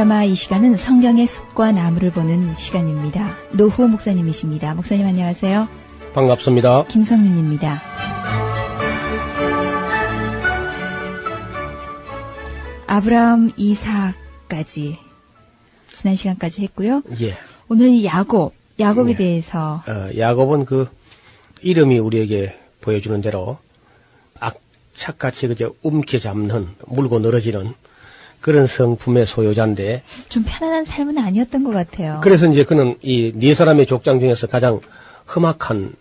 파노라마 이 시간은 성경의 숲과 나무를 보는 시간입니다. 노후 목사님이십니다. 목사님 안녕하세요. 반갑습니다. 김성윤입니다. 아브라함, 이삭까지 지난 시간까지 했고요. 예. 오늘 야곱, 야곱에 예. 대해서 어, 야곱은 그 이름이 우리에게 보여주는 대로 악착같이 그저 움켜잡는 물고 늘어지는 그런 성품의 소유자인데 좀 편안한 삶은 아니었던 것 같아요. 그래서 이제 그는 이 네 사람의 족장 중에서 가장 험악한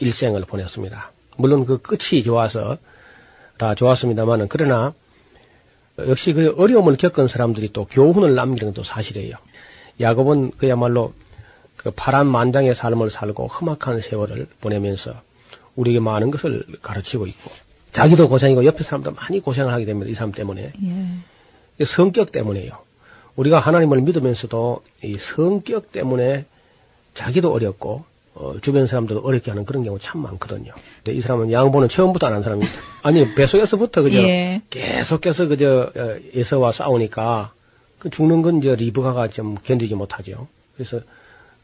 일생을 보냈습니다. 물론 그 끝이 좋아서 다 좋았습니다만은 그러나 역시 그 어려움을 겪은 사람들이 또 교훈을 남기는 것도 사실이에요. 야곱은 그야말로 그 파란 만장의 삶을 살고 험악한 세월을 보내면서 우리에게 많은 것을 가르치고 있고 자기도 고생이고 옆에 사람도 많이 고생을 하게 됩니다. 이 사람 때문에. 예. 성격 때문에요. 우리가 하나님을 믿으면서도 이 성격 때문에 자기도 어렵고 어, 주변 사람들도 어렵게 하는 그런 경우 참 많거든요. 근데 이 사람은 양보는 처음부터 안 한 사람입니다. 아니 뱃속에서부터 그저 예. 계속해서 그저 어, 에서와 싸우니까 그 죽는 건 이제 리브가가 좀 견디지 못하죠. 그래서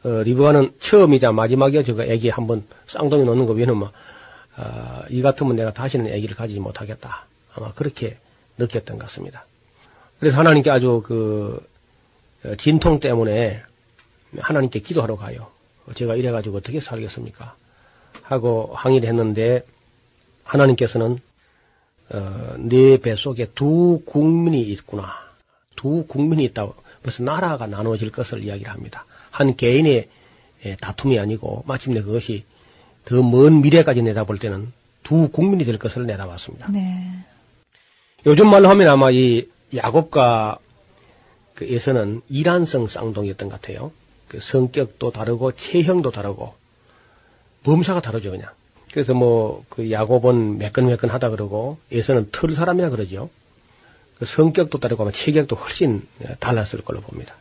어, 리브가는 처음이자 마지막이야 저거 애기 한번 쌍둥이 놓는 거 왜냐면 아, 이 같으면 내가 다시는 애기를 가지지 못하겠다. 아마 그렇게 느꼈던 것 같습니다. 그래서 하나님께 아주 그 어, 진통 때문에 하나님께 기도하러 가요. 제가 이래가지고 어떻게 살겠습니까? 하고 항의를 했는데 하나님께서는 어, 내 뱃속에 두 국민이 있구나. 두 국민이 있다고 벌써 나라가 나눠질 것을 이야기를 합니다. 한 개인의 예, 다툼이 아니고 마침내 그것이 더 먼 미래까지 내다볼 때는 두 국민이 될 것을 내다봤습니다. 네. 요즘 말로 하면 아마 이 야곱과 그 에서는 이란성 쌍둥이였던 것 같아요. 그 성격도 다르고 체형도 다르고 범사가 다르죠 그냥. 그래서 뭐 그 야곱은 매끈매끈 하다 그러고 에서는 털 사람이라 그러죠. 그 성격도 다르고 아마 체격도 훨씬 달랐을 걸로 봅니다.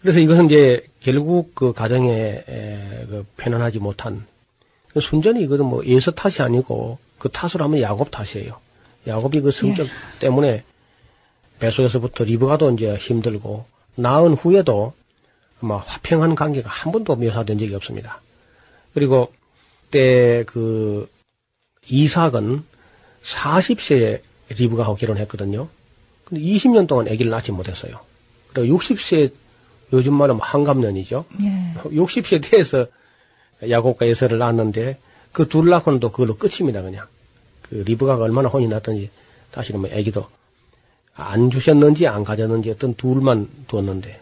그래서 이것은 이제 결국 그 가정에 에, 그 편안하지 못한 그 순전히 이것은 뭐 에서 탓이 아니고 그 탓을 하면 야곱 탓이에요. 야곱이 그 성격 때문에 뱃속에서부터 리브가도 이제 힘들고 낳은 후에도 아마 화평한 관계가 한 번도 묘사된 적이 없습니다. 그리고 때 그 이삭은 40세에 리브가하고 결혼했거든요. 근데 20년 동안 아기를 낳지 못했어요. 그리고 60세 요즘 말하면 한갑년이죠. 예. 60세 돼서 야곱과 에서를 낳았는데 그 둘 낳고는 또 그걸로 끝입니다 그냥. 그 리브가가 얼마나 혼이 났던지 다시는 뭐 애기도 안 주셨는지 안 가졌는지 어떤 둘만 두었는데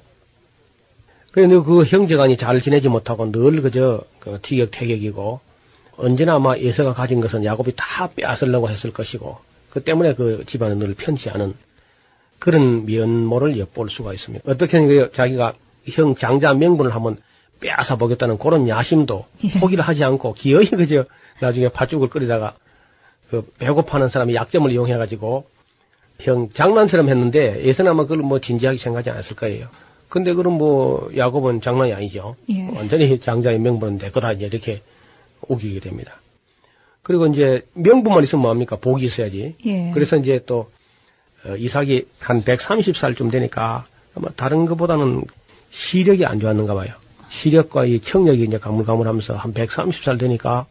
그런데 그 형제간이 잘 지내지 못하고 늘 그저 그 티격태격이고 언제나 아마 에서가 가진 것은 야곱이 다 빼앗으려고 했을 것이고 그 때문에 그 집안은 늘 편치 않은 그런 면모를 엿볼 수가 있습니다. 어떻게든 그 자기가 형 장자 명분을 한번 빼앗아 보겠다는 그런 야심도 예. 포기를 하지 않고 기어이 그저 나중에 팥죽을 끓이다가 그 배고파하는 사람의 약점을 이용해 가지고 형 장난처럼 했는데 예선 아마 그걸 뭐 진지하게 생각하지 않았을 거예요. 근데 그럼 뭐 야곱은 장난이 아니죠. 예. 완전히 장자의 명분은 내 거다 이제 이렇게 우기게 됩니다. 그리고 이제 명분만 있으면 뭐합니까? 복이 있어야지. 예. 그래서 이제 또 어, 이삭이 한 130살쯤 되니까 아마 다른 것보다는 시력이 안 좋았는가 봐요. 시력과 이 청력이 이제 가물가물하면서 한 130살 되니까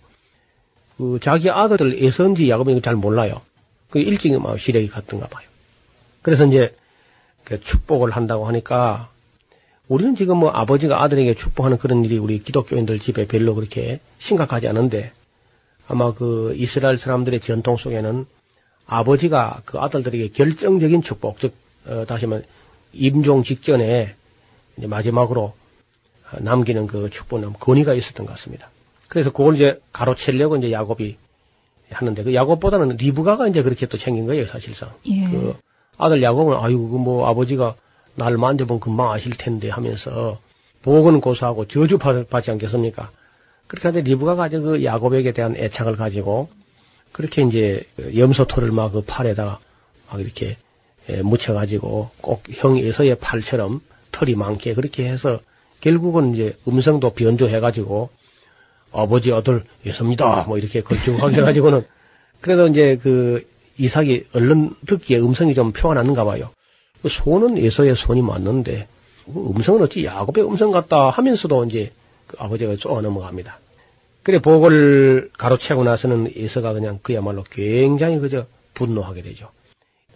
그 자기 아들을 애선지 야곱이 잘 몰라요. 그 일찍 막 시력이 갔던가 봐요. 그래서 이제 그 축복을 한다고 하니까 우리는 지금 뭐 아버지가 아들에게 축복하는 그런 일이 우리 기독교인들 집에 별로 그렇게 심각하지 않은데 아마 그 이스라엘 사람들의 전통 속에는 아버지가 그 아들들에게 결정적인 축복, 즉, 어, 다시 말하면 임종 직전에 이제 마지막으로 남기는 그 축복은 건의가 있었던 것 같습니다. 그래서 그걸 이제 가로채려고 이제 야곱이 하는데 그 야곱보다는 리브가가 이제 그렇게 또 챙긴 거예요 사실상. 예. 그 아들 야곱은 아이고 그 뭐 아버지가 날 만져보면 금방 아실 텐데 하면서 복은 고소하고 저주 받지 않겠습니까? 그렇게 하는데 리브가가 아주 그 야곱에게 대한 애착을 가지고 그렇게 이제 염소털을 막 그 팔에다가 막 이렇게 예, 묻혀가지고 꼭 형 에서의 팔처럼 털이 많게 그렇게 해서 결국은 이제 음성도 변조해가지고 아버지 아들 예섭니다 뭐 이렇게 걸쭉하게 해가지고는 그래도 이제 그 이삭이 얼른 듣기에 음성이 좀 났는가 봐요. 그 손은 예서의 손이 맞는데 그 음성은 어찌 야곱의 음성 같다 하면서도 이제 그 아버지가 쏘아 넘어갑니다. 그래 복을 가로채고 나서는 예서가 그냥 그야말로 굉장히 그저 분노하게 되죠.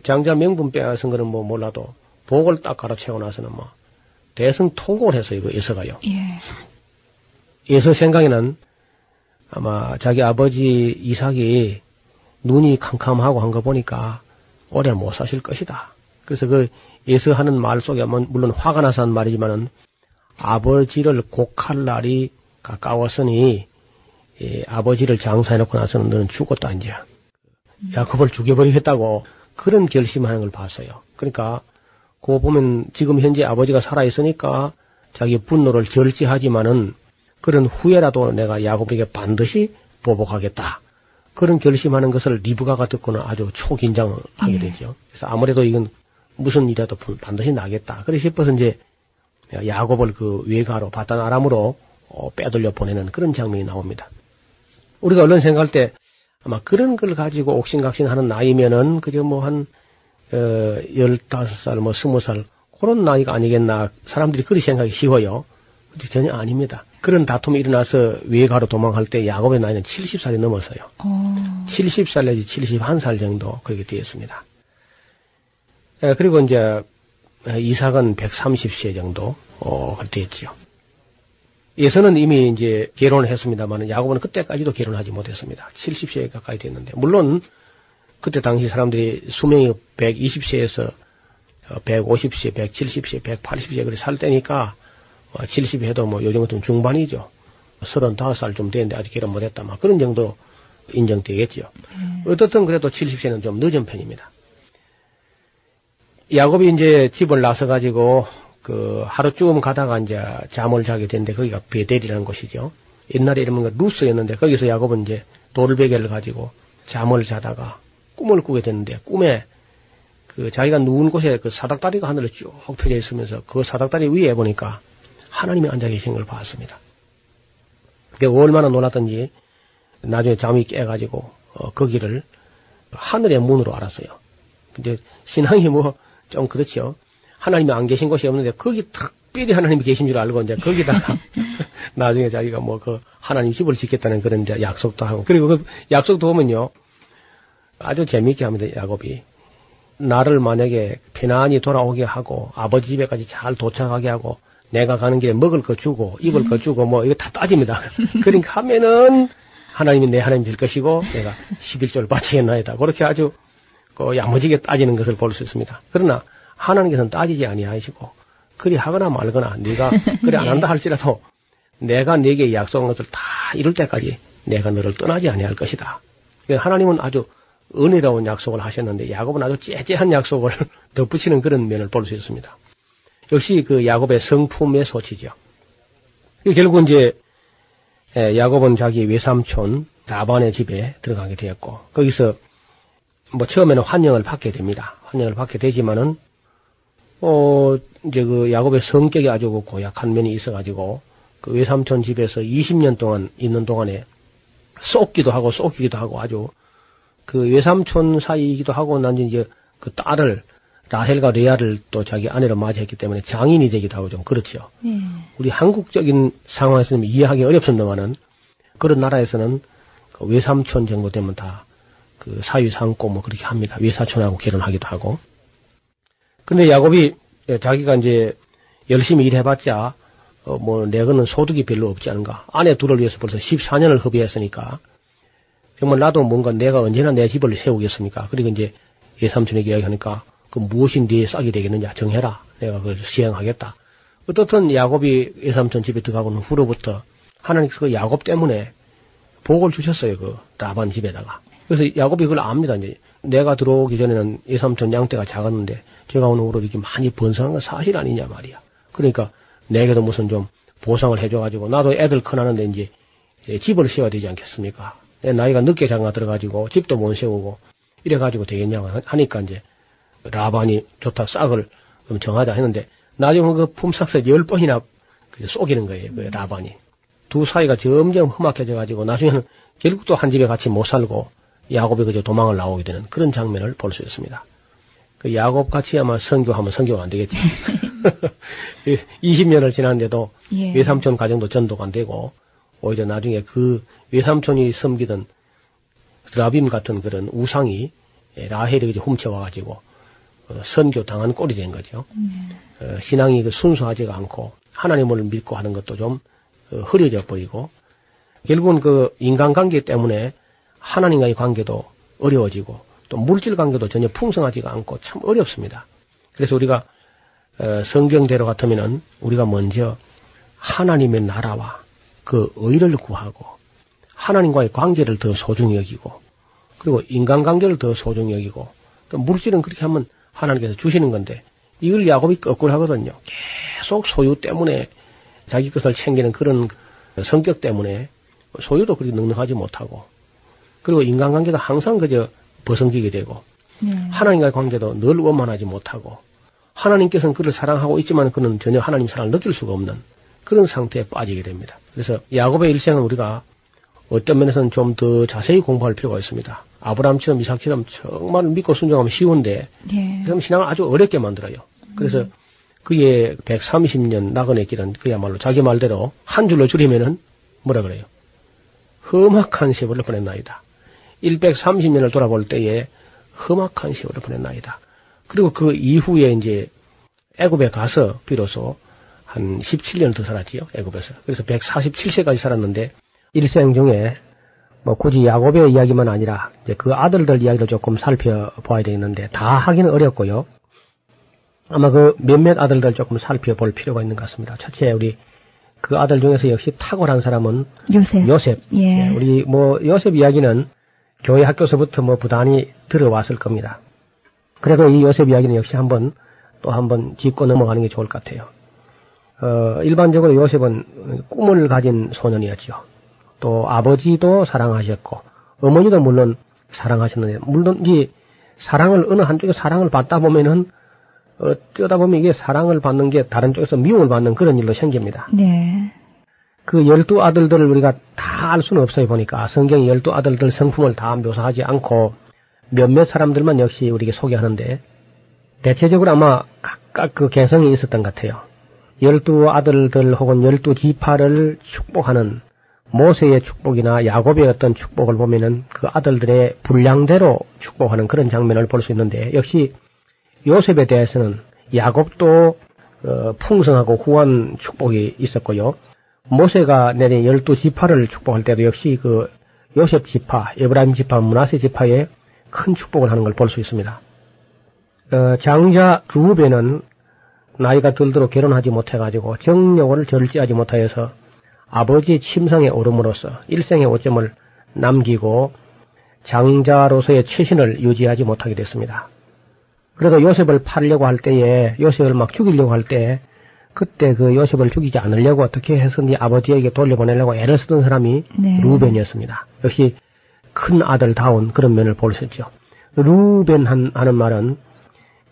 장자 명분 빼앗은 거는 뭐 몰라도 복을 딱 가로채고 나서는 뭐 대성 통곡을 했어요. 그 예서가요. 예. 예서 생각에는 아마 자기 아버지 이삭이 눈이 캄캄하고 한 거 보니까 오래 못 사실 것이다. 그래서 그 예서하는 말 속에 뭐 물론 화가 나서 한 말이지만은 아버지를 곡할 날이 가까웠으니 예, 아버지를 장사해놓고 나서는 너는 죽었다 이제 야곱을 죽여버리겠다고 그런 결심하는 걸 봤어요. 그러니까 그거 보면 지금 현재 아버지가 살아 있으니까 자기 분노를 절제하지만은 그런 후에라도 내가 야곱에게 반드시 보복하겠다. 그런 결심하는 것을 리브가가 듣고는 아주 초긴장을 하게 예. 되죠. 그래서 아무래도 이건 무슨 일이라도 반드시 나겠다. 그래 싶어서 이제 야곱을 그 외가로 바단 아람으로 어, 빼돌려 보내는 그런 장면이 나옵니다. 우리가 얼른 생각할 때 아마 그런 걸 가지고 옥신각신 하는 나이면은 그저 뭐 한, 어, 15살, 뭐 20살, 그런 나이가 아니겠나. 사람들이 그리 생각이 쉬워요. 근데 전혀 아닙니다. 그런 다툼이 일어나서 외가로 도망할 때 야곱의 나이는 70살이 넘었어요. 어. 70살 내지 71살 정도 그렇게 되었습니다. 에, 그리고 이제 이삭은 130세 정도 어, 됐지요. 예서는 이미 이제 결혼을 했습니다만 야곱은 그때까지도 결혼하지 못했습니다. 70세에 가까이 됐는데 물론 그때 당시 사람들이 수명이 120세에서 150세, 170세, 180세 그렇게 살 때니까 70 해도 뭐 요즘 같은 중반이죠. 35살 좀 됐는데 아직 결혼 못했다. 막 그런 정도 인정되겠죠. 음. 어떻든 그래도 70세는 좀 늦은 편입니다. 야곱이 이제 집을 나서 가지고 그 하루쯤 가다가 이제 잠을 자게 됐는데 거기가 베델이라는 곳이죠. 옛날에 이름은 그 루스였는데 거기서 야곱은 이제 돌베개를 가지고 잠을 자다가 꿈을 꾸게 됐는데 꿈에 그 자기가 누운 곳에 그 사닥다리가 하늘에 쭉 펴져 있으면서 그 사닥다리 위에 보니까 하나님이 앉아 계신 걸 봤습니다. 그게 얼마나 놀랐던지 나중에 잠이 깨가지고 어, 거기를 하늘의 문으로 알았어요. 근데 신앙이 뭐 좀 그렇죠. 하나님이 안 계신 곳이 없는데 거기 특별히 하나님이 계신 줄 알고 이제 거기다가 나중에 자기가 뭐 그 하나님 집을 짓겠다는 그런 이제 약속도 하고 그리고 그 약속도 보면요 아주 재미있게 합니다 야곱이 나를 만약에 편안히 돌아오게 하고 아버지 집에까지 잘 도착하게 하고 내가 가는 길에 먹을 거 주고 입을 거 주고 뭐 이거 다 따집니다. 그러니까 하면은 하나님이 내 하나님 될 것이고 내가 11조를 바치겠나이다. 그렇게 아주 그 야무지게 따지는 것을 볼 수 있습니다. 그러나 하나님께서는 따지지 아니하시고 그리 하거나 말거나 네가 그리 안 한다 할지라도 내가 네게 약속한 것을 다 이룰 때까지 내가 너를 떠나지 아니할 것이다. 하나님은 아주 은혜로운 약속을 하셨는데 야곱은 아주 째째한 약속을 덧붙이는 그런 면을 볼 수 있습니다. 역시 그 야곱의 성품의 소치죠. 결국 이제 야곱은 자기 외삼촌 라반의 집에 들어가게 되었고 거기서 뭐 처음에는 환영을 받게 됩니다. 환영을 받게 되지만은 어 이제 그 야곱의 성격이 아주 그 고약한 면이 있어가지고 그 외삼촌 집에서 20년 동안 있는 동안에 쏟기도 하고 쏟기기도 하고 아주 그 외삼촌 사이이기도 하고 난 이제 그 딸을 라헬과 레아를 또 자기 아내로 맞이했기 때문에 장인이 되기도 하고 좀 그렇죠. 네. 우리 한국적인 상황에서는 이해하기 어렵습니다만은 그런 나라에서는 그 외삼촌 정도 되면 다 그 사위 삼고 뭐 그렇게 합니다. 외사촌하고 결혼하기도 하고. 근데 야곱이 자기가 이제 열심히 일해봤자 어 뭐 내거는 소득이 별로 없지 않은가. 아내 둘을 위해서 벌써 14년을 허비했으니까 정말 나도 뭔가 내가 언제나 내 집을 세우겠습니까? 그리고 이제 예삼촌에게 이야기하니까 그 무엇이 네 싹이 되겠느냐 정해라. 내가 그걸 시행하겠다. 어떻든 야곱이 예삼촌 집에 들어가고는 후로부터 하나님께서 그 야곱 때문에 복을 주셨어요. 그 라반 집에다가. 그래서 야곱이 그걸 압니다. 이제 내가 들어오기 전에는 예삼촌 양떼가 작았는데 제가 오는 후로 이렇게 많이 번성한 건 사실 아니냐 말이야. 그러니까 내게도 무슨 좀 보상을 해줘가지고 나도 애들 커나는데 이제 집을 세워야 되지 않겠습니까? 내 나이가 늦게 장가 들어가지고 집도 못 세우고 이래가지고 되겠냐고 하니까 이제 라반이 좋다 싹을 좀 정하자 했는데 나중에 그 품삯을 열 번이나 쏘기는 거예요. 그 라반이. 두 사이가 점점 험악해져 가지고 나중에는 결국 또 한 집에 같이 못 살고 야곱이 그저 도망을 나오게 되는 그런 장면을 볼 수 있습니다. 그 야곱 같이 아마 선교하면 선교가 안 되겠지. 20년을 지났는데도 예. 외삼촌 가정도 전도가 안 되고 오히려 나중에 그 외삼촌이 섬기던 드라빔 같은 그런 우상이 라헬이 훔쳐와가지고 어, 선교 당한 꼴이 된 거죠. 음. 어, 신앙이 그 순수하지가 않고 하나님을 믿고 하는 것도 좀 어, 흐려져 버리고 결국은 그 인간관계 때문에 하나님과의 관계도 어려워지고 또 물질 관계도 전혀 풍성하지가 않고 참 어렵습니다. 그래서 우리가 어, 성경대로 같으면은 우리가 먼저 하나님의 나라와 그 의를 구하고 하나님과의 관계를 더 소중히 여기고 그리고 인간관계를 더 소중히 여기고 그러니까 물질은 그렇게 하면 하나님께서 주시는 건데 이걸 야곱이 거꾸로 하거든요. 계속 소유 때문에 자기 것을 챙기는 그런 성격 때문에 소유도 그렇게 넉넉하지 못하고 그리고 인간관계도 항상 그저 버성기게 되고 네. 하나님과의 관계도 늘 원만하지 못하고 하나님께서는 그를 사랑하고 있지만 그는 전혀 하나님 사랑을 느낄 수가 없는 그런 상태에 빠지게 됩니다. 그래서 야곱의 일생은 우리가 어떤 면에서는 좀 더 자세히 공부할 필요가 있습니다. 아브라함처럼 이삭처럼 정말 믿고 순종하면 쉬운데 네. 그럼 신앙을 아주 어렵게 만들어요. 그래서 음. 그의 130년 나그네 길은 그야말로 자기 말대로 한 줄로 줄이면은 뭐라 그래요? 험악한 세월을 보냈나이다. 130년을 돌아볼 때에 험악한 세월을 보냈나이다. 그리고 그 이후에 이제 애굽에 가서 비로소 한 17년 더 살았지요. 애굽에서. 그래서 147세까지 살았는데 일생 중에 뭐 굳이 야곱의 이야기만 아니라 이제 그 아들들 이야기도 조금 살펴봐야 되겠는데 다 하기는 어렵고요. 아마 그 몇몇 아들들 조금 살펴볼 필요가 있는 것 같습니다. 첫째 우리 그 아들 중에서 역시 탁월한 사람은 요셉. 요셉. 예. 네, 우리 뭐 요셉 이야기는 교회 학교서부터 뭐 부단히 들어왔을 겁니다. 그래도 이 요셉 이야기는 역시 한번 또 한번 짚고 넘어가는 게 좋을 것 같아요. 어, 일반적으로 요셉은 꿈을 가진 소년이었죠. 또 아버지도 사랑하셨고 어머니도 물론 사랑하셨는데 물론 이 사랑을 어느 한쪽에 사랑을 받다 보면은 어쩌다 보면 이게 사랑을 받는 게 다른 쪽에서 미움을 받는 그런 일로 생깁니다. 네. 그 열두 아들들을 우리가 다 알 수는 없어요 보니까 성경이 열두 아들들 성품을 다 묘사하지 않고 몇몇 사람들만 역시 우리에게 소개하는데 대체적으로 아마 각각 그 개성이 있었던 것 같아요. 열두 아들들 혹은 열두 지파를 축복하는 모세의 축복이나 야곱의 어떤 축복을 보면은 그 아들들의 분량대로 축복하는 그런 장면을 볼 수 있는데 역시 요셉에 대해서는 야곱도 어, 풍성하고 후한 축복이 있었고요. 모세가 내린 열두 지파를 축복할 때도 역시 그 요셉 지파, 에브라임 지파, 문하세 지파에 큰 축복을 하는 걸 볼 수 있습니다. 어, 장자 루벤은 나이가 들도록 결혼하지 못해가지고 정력을 절제하지 못하여서 아버지의 침상에 오름으로써 일생의 오점을 남기고 장자로서의 최신을 유지하지 못하게 됐습니다. 그래서 요셉을 팔려고 할 때에 요셉을 막 죽이려고 할 때 그때 그 요셉을 죽이지 않으려고 어떻게 해서 네 아버지에게 돌려보내려고 애를 쓰던 사람이 네. 루벤이었습니다. 역시 큰 아들다운 그런 면을 볼 수 있죠. 루벤 한, 하는 말은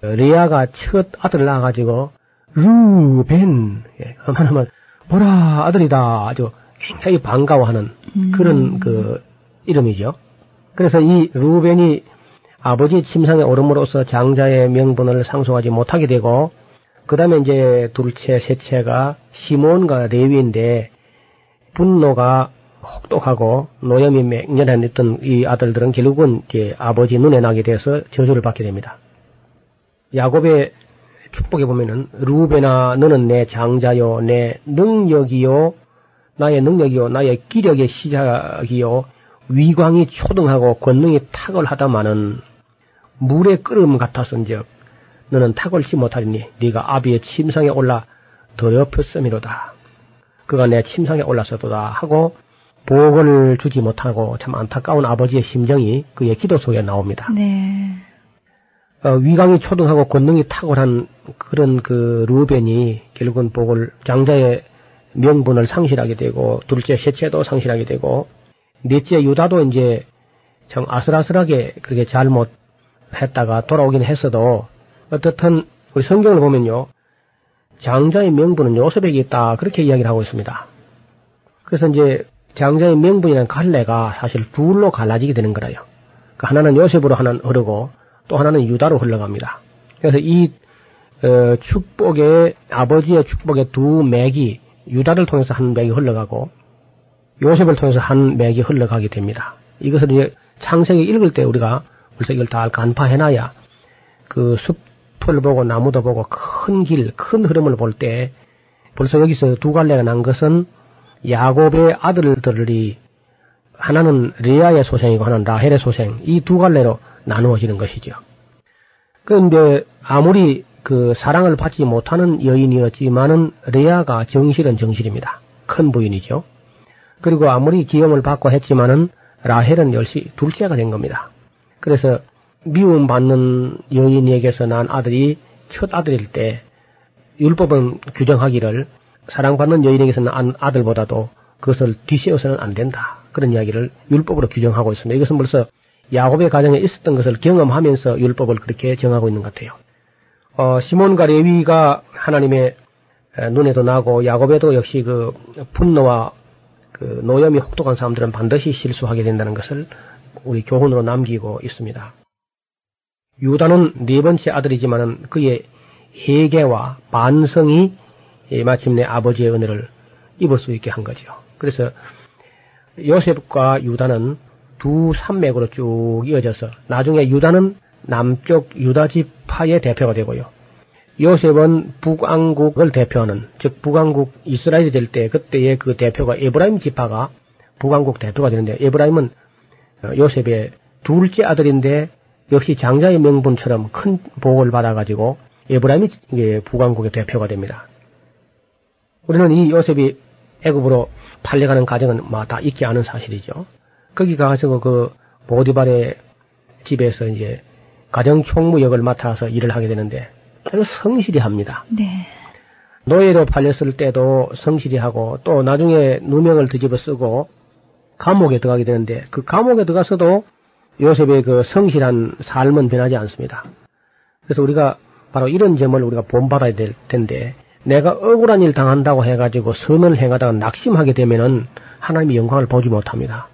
레아가 첫 아들을 낳아가지고 루벤 예, 하나만 보라 아들이다 아주 굉장히 반가워하는 음. 그런 그 이름이죠. 그래서 이 루벤이 아버지 침상에 오름으로써 장자의 명분을 상속하지 못하게 되고 그 다음에 이제 둘째, 셋째가 시몬과 레위인데 분노가 혹독하고 노염이 맹렬한 이 아들들은 결국은 이제 아버지 눈에 나게 돼서 저주를 받게 됩니다. 야곱의 축복에 보면은 루베나 너는 내 장자요 내 능력이요 나의 능력이요 나의 기력의 시작이요 위광이 초등하고 권능이 탁월하다마는 물의 끓음 같았은즉 너는 탁월치 못하리니 네가 아비의 침상에 올라 더럽혔음이로다. 그가 내 침상에 올랐었도다 하고 복을 주지 못하고 참 안타까운 아버지의 심정이 그의 기도 속에 나옵니다. 네. 어, 위강이 초등하고 권능이 탁월한 그런 그 루벤이 결국은 복을 장자의 명분을 상실하게 되고 둘째 셋째도 상실하게 되고 넷째 유다도 이제 참 아슬아슬하게 그렇게 잘못했다가 돌아오긴 했어도 어떻든 우리 성경을 보면요 장자의 명분은 요셉에게 있다 그렇게 이야기를 하고 있습니다. 그래서 이제 장자의 명분이라는 갈래가 사실 둘로 갈라지게 되는 거라요. 그 하나는 요셉으로 하나는 흐르고 또 하나는 유다로 흘러갑니다. 그래서 이 어, 축복의 아버지의 축복의 두 맥이 유다를 통해서 한 맥이 흘러가고 요셉을 통해서 한 맥이 흘러가게 됩니다. 이것을 이제 창세기 읽을 때 우리가 벌써 이걸 다 간파해놔야 그 숲을 보고 나무도 보고 큰 길, 큰 흐름을 볼 때 벌써 여기서 두 갈래가 난 것은 야곱의 아들들이 하나는 레아의 소생이고 하나는 라헬의 소생 이 두 갈래로 나누어지는 것이죠. 그런데 아무리 그 사랑을 받지 못하는 여인이었지만은 레아가 정실은 정실입니다. 큰 부인이죠. 그리고 아무리 기염을 받고 했지만은 라헬은 역시 둘째가 된 겁니다. 그래서 미움 받는 여인에게서 난 아들이 첫 아들일 때 율법은 규정하기를 사랑받는 여인에게서 난 아들보다도 그것을 뒤세워서는 안 된다. 그런 이야기를 율법으로 규정하고 있습니다. 이것은 벌써 야곱의 가정에 있었던 것을 경험하면서 율법을 그렇게 정하고 있는 것 같아요. 어, 시몬과 레위가 하나님의 눈에도 나고 야곱에도 역시 그 분노와 그 노염이 혹독한 사람들은 반드시 실수하게 된다는 것을 우리 교훈으로 남기고 있습니다. 유다는 네 번째 아들이지만은 그의 회개와 반성이 마침내 아버지의 은혜를 입을 수 있게 한 거죠. 그래서 요셉과 유다는 두 산맥으로 쭉 이어져서 나중에 유다는 남쪽 유다 지파의 대표가 되고요. 요셉은 북왕국을 대표하는 즉 북왕국 이스라엘이 될 때 그때의 그 대표가 에브라임 지파가 북왕국 대표가 되는데 에브라임은 요셉의 둘째 아들인데 역시 장자의 명분처럼 큰 복을 받아가지고 에브라임이 북왕국의 대표가 됩니다. 우리는 이 요셉이 애굽으로 팔려가는 과정은 다 잊지 않은 사실이죠. 거기 가서 그 보디발의 집에서 이제 가정 총무 역을 맡아서 일을 하게 되는데 아주 성실히 합니다. 네. 노예로 팔렸을 때도 성실히 하고 또 나중에 누명을 뒤집어 쓰고 감옥에 들어가게 되는데 그 감옥에 들어가서도 요셉의 그 성실한 삶은 변하지 않습니다. 그래서 우리가 바로 이런 점을 우리가 본받아야 될 텐데 내가 억울한 일 당한다고 해가지고 선을 행하다가 낙심하게 되면은 하나님의 영광을 보지 못합니다.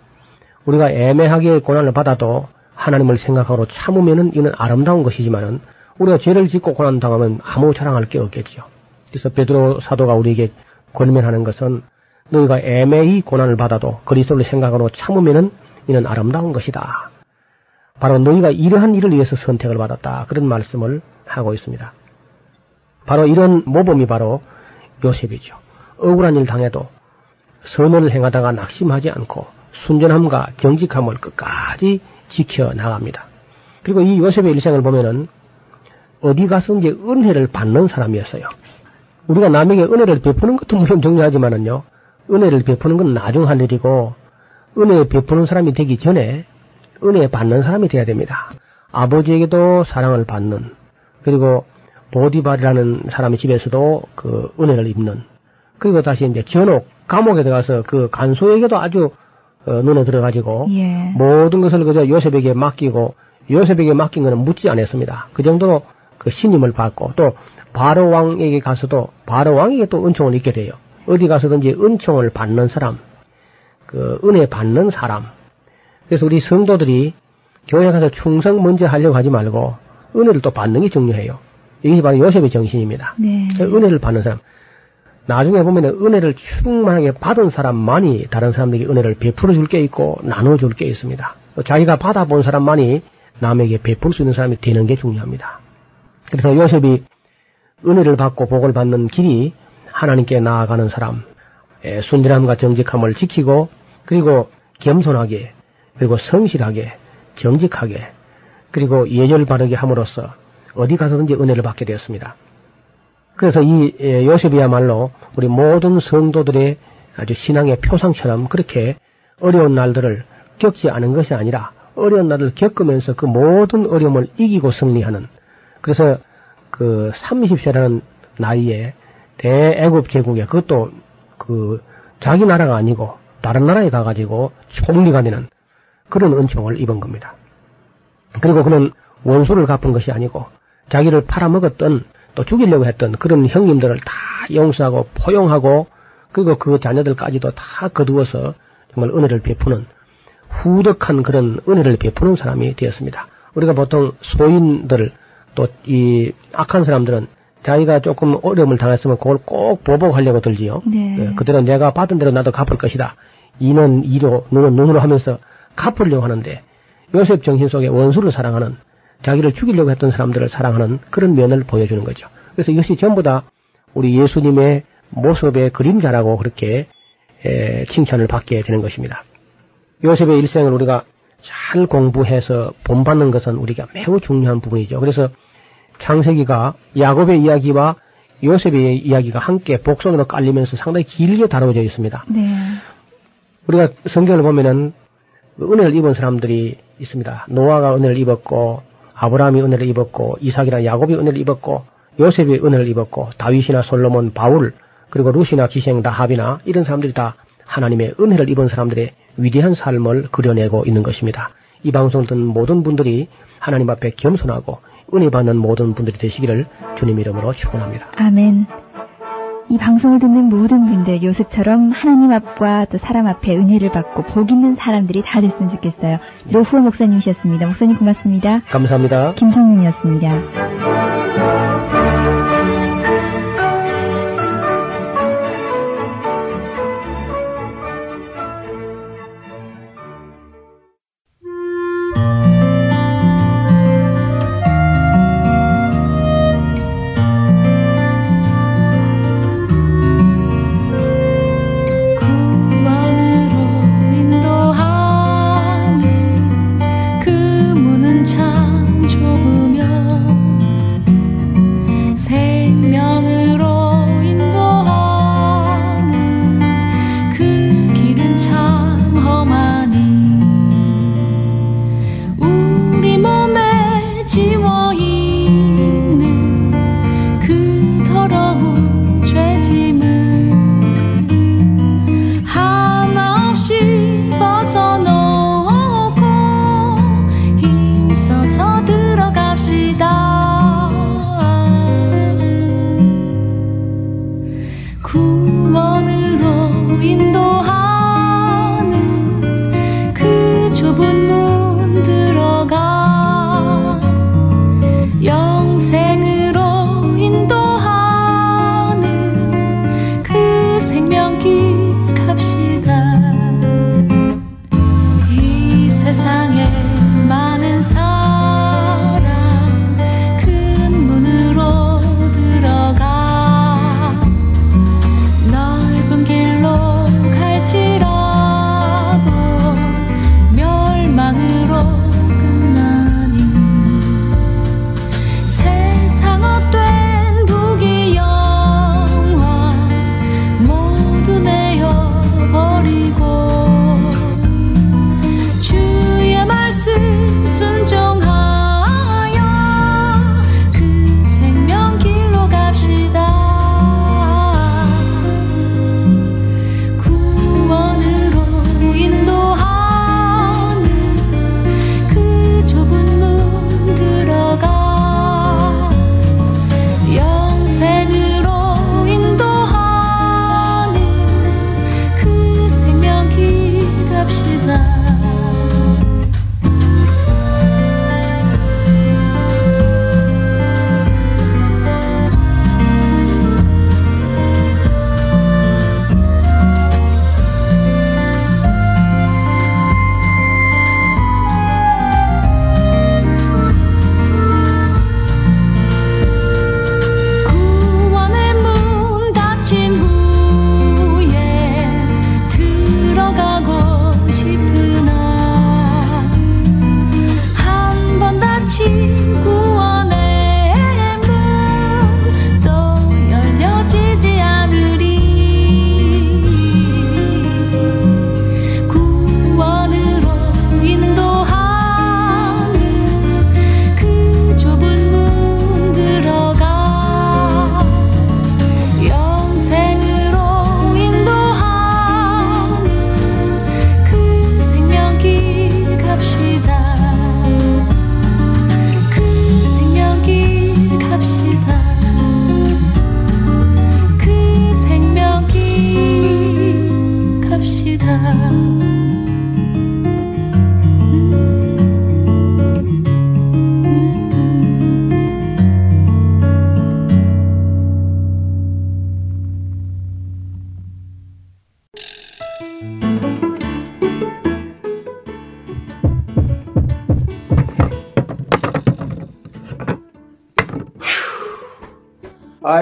우리가 애매하게 고난을 받아도 하나님을 생각하고 참으면은 이는 아름다운 것이지만은 우리가 죄를 짓고 고난 당하면 아무 자랑할 게 없겠죠. 그래서 베드로 사도가 우리에게 권면하는 것은 너희가 애매히 고난을 받아도 그리스도를 생각하고 참으면은 이는 아름다운 것이다. 바로 너희가 이러한 일을 위해서 선택을 받았다. 그런 말씀을 하고 있습니다. 바로 이런 모범이 바로 요셉이죠. 억울한 일 당해도 선언을 행하다가 낙심하지 않고 순전함과 정직함을 끝까지 지켜 나갑니다. 그리고 이 요셉의 일생을 보면은 어디 가서 이제 은혜를 받는 사람이었어요. 우리가 남에게 은혜를 베푸는 것도 물론 중요하지만은요, 은혜를 베푸는 건 나중 할 일이고, 은혜 베푸는 사람이 되기 전에 은혜 받는 사람이 돼야 됩니다. 아버지에게도 사랑을 받는, 그리고 보디발이라는 사람의 집에서도 그 은혜를 입는, 그리고 다시 이제 전옥, 감옥에 들어가서 그 간소에게도 아주 어, 눈에 들어가지고 예. 모든 것을 그저 요셉에게 맡기고 요셉에게 맡긴 것은 묻지 않았습니다. 그 정도로 그 신임을 받고 또 바로 왕에게 가서도 바로 왕에게 또 은총을 입게 돼요. 어디 가서든지 은총을 받는 사람, 그 은혜 받는 사람. 그래서 우리 성도들이 교회 가서 충성 먼저 하려고 하지 말고 은혜를 또 받는 게 중요해요. 이게 바로 요셉의 정신입니다. 네. 그 은혜를 받는 사람. 나중에 보면 은혜를 충만하게 받은 사람만이 다른 사람들에게 은혜를 베풀어 줄 게 있고 나눠 줄 게 있습니다. 자기가 받아본 사람만이 남에게 베풀 수 있는 사람이 되는 게 중요합니다. 그래서 요셉이 은혜를 받고 복을 받는 길이 하나님께 나아가는 사람, 순진함과 정직함을 지키고 그리고 겸손하게 그리고 성실하게 정직하게 그리고 예절 바르게 함으로써 어디 가서든지 은혜를 받게 되었습니다. 그래서 이 예, 요셉이야말로 우리 모든 성도들의 아주 신앙의 표상처럼 그렇게 어려운 날들을 겪지 않은 것이 아니라 어려운 날을 겪으면서 그 모든 어려움을 이기고 승리하는 그래서 그 30세라는 나이에 대애굽 제국에 그것도 그 자기 나라가 아니고 다른 나라에 가가지고 총리가 되는 그런 은총을 입은 겁니다. 그리고 그는 원수를 갚은 것이 아니고 자기를 팔아먹었던 또 죽이려고 했던 그런 형님들을 다 용서하고 포용하고 그리고 그 자녀들까지도 다 거두어서 정말 은혜를 베푸는 후덕한 그런 은혜를 베푸는 사람이 되었습니다. 우리가 보통 소인들 또 이 악한 사람들은 자기가 조금 어려움을 당했으면 그걸 꼭 보복하려고 들지요. 네. 예, 그대로 내가 받은 대로 나도 갚을 것이다. 이는 이로 눈은 눈으로 하면서 갚으려고 하는데 요셉 정신 속에 원수를 사랑하는 자기를 죽이려고 했던 사람들을 사랑하는 그런 면을 보여주는 거죠. 그래서 이것이 전부 다 우리 예수님의 모습의 그림자라고 그렇게 에, 칭찬을 받게 되는 것입니다. 요셉의 일생을 우리가 잘 공부해서 본받는 것은 우리가 매우 중요한 부분이죠. 그래서 창세기가 야곱의 이야기와 요셉의 이야기가 함께 복선으로 깔리면서 상당히 길게 다뤄져 있습니다. 네. 우리가 성경을 보면은 은혜를 입은 사람들이 있습니다. 노아가 은혜를 입었고 아브라함이 은혜를 입었고 이삭이나 야곱이 은혜를 입었고 요셉이 은혜를 입었고 다윗이나 솔로몬, 바울 그리고 루시나 기생 다합이나 이런 사람들이 다 하나님의 은혜를 입은 사람들의 위대한 삶을 그려내고 있는 것입니다. 이 방송을 듣는 모든 분들이 하나님 앞에 겸손하고 은혜 받는 모든 분들이 되시기를 주님 이름으로 축원합니다. 아멘. 이 방송을 듣는 모든 분들 요셉처럼 하나님 앞과 또 사람 앞에 은혜를 받고 복 있는 사람들이 다 됐으면 좋겠어요. 노후호 목사님이셨습니다. 목사님 고맙습니다. 감사합니다. 김성윤이었습니다.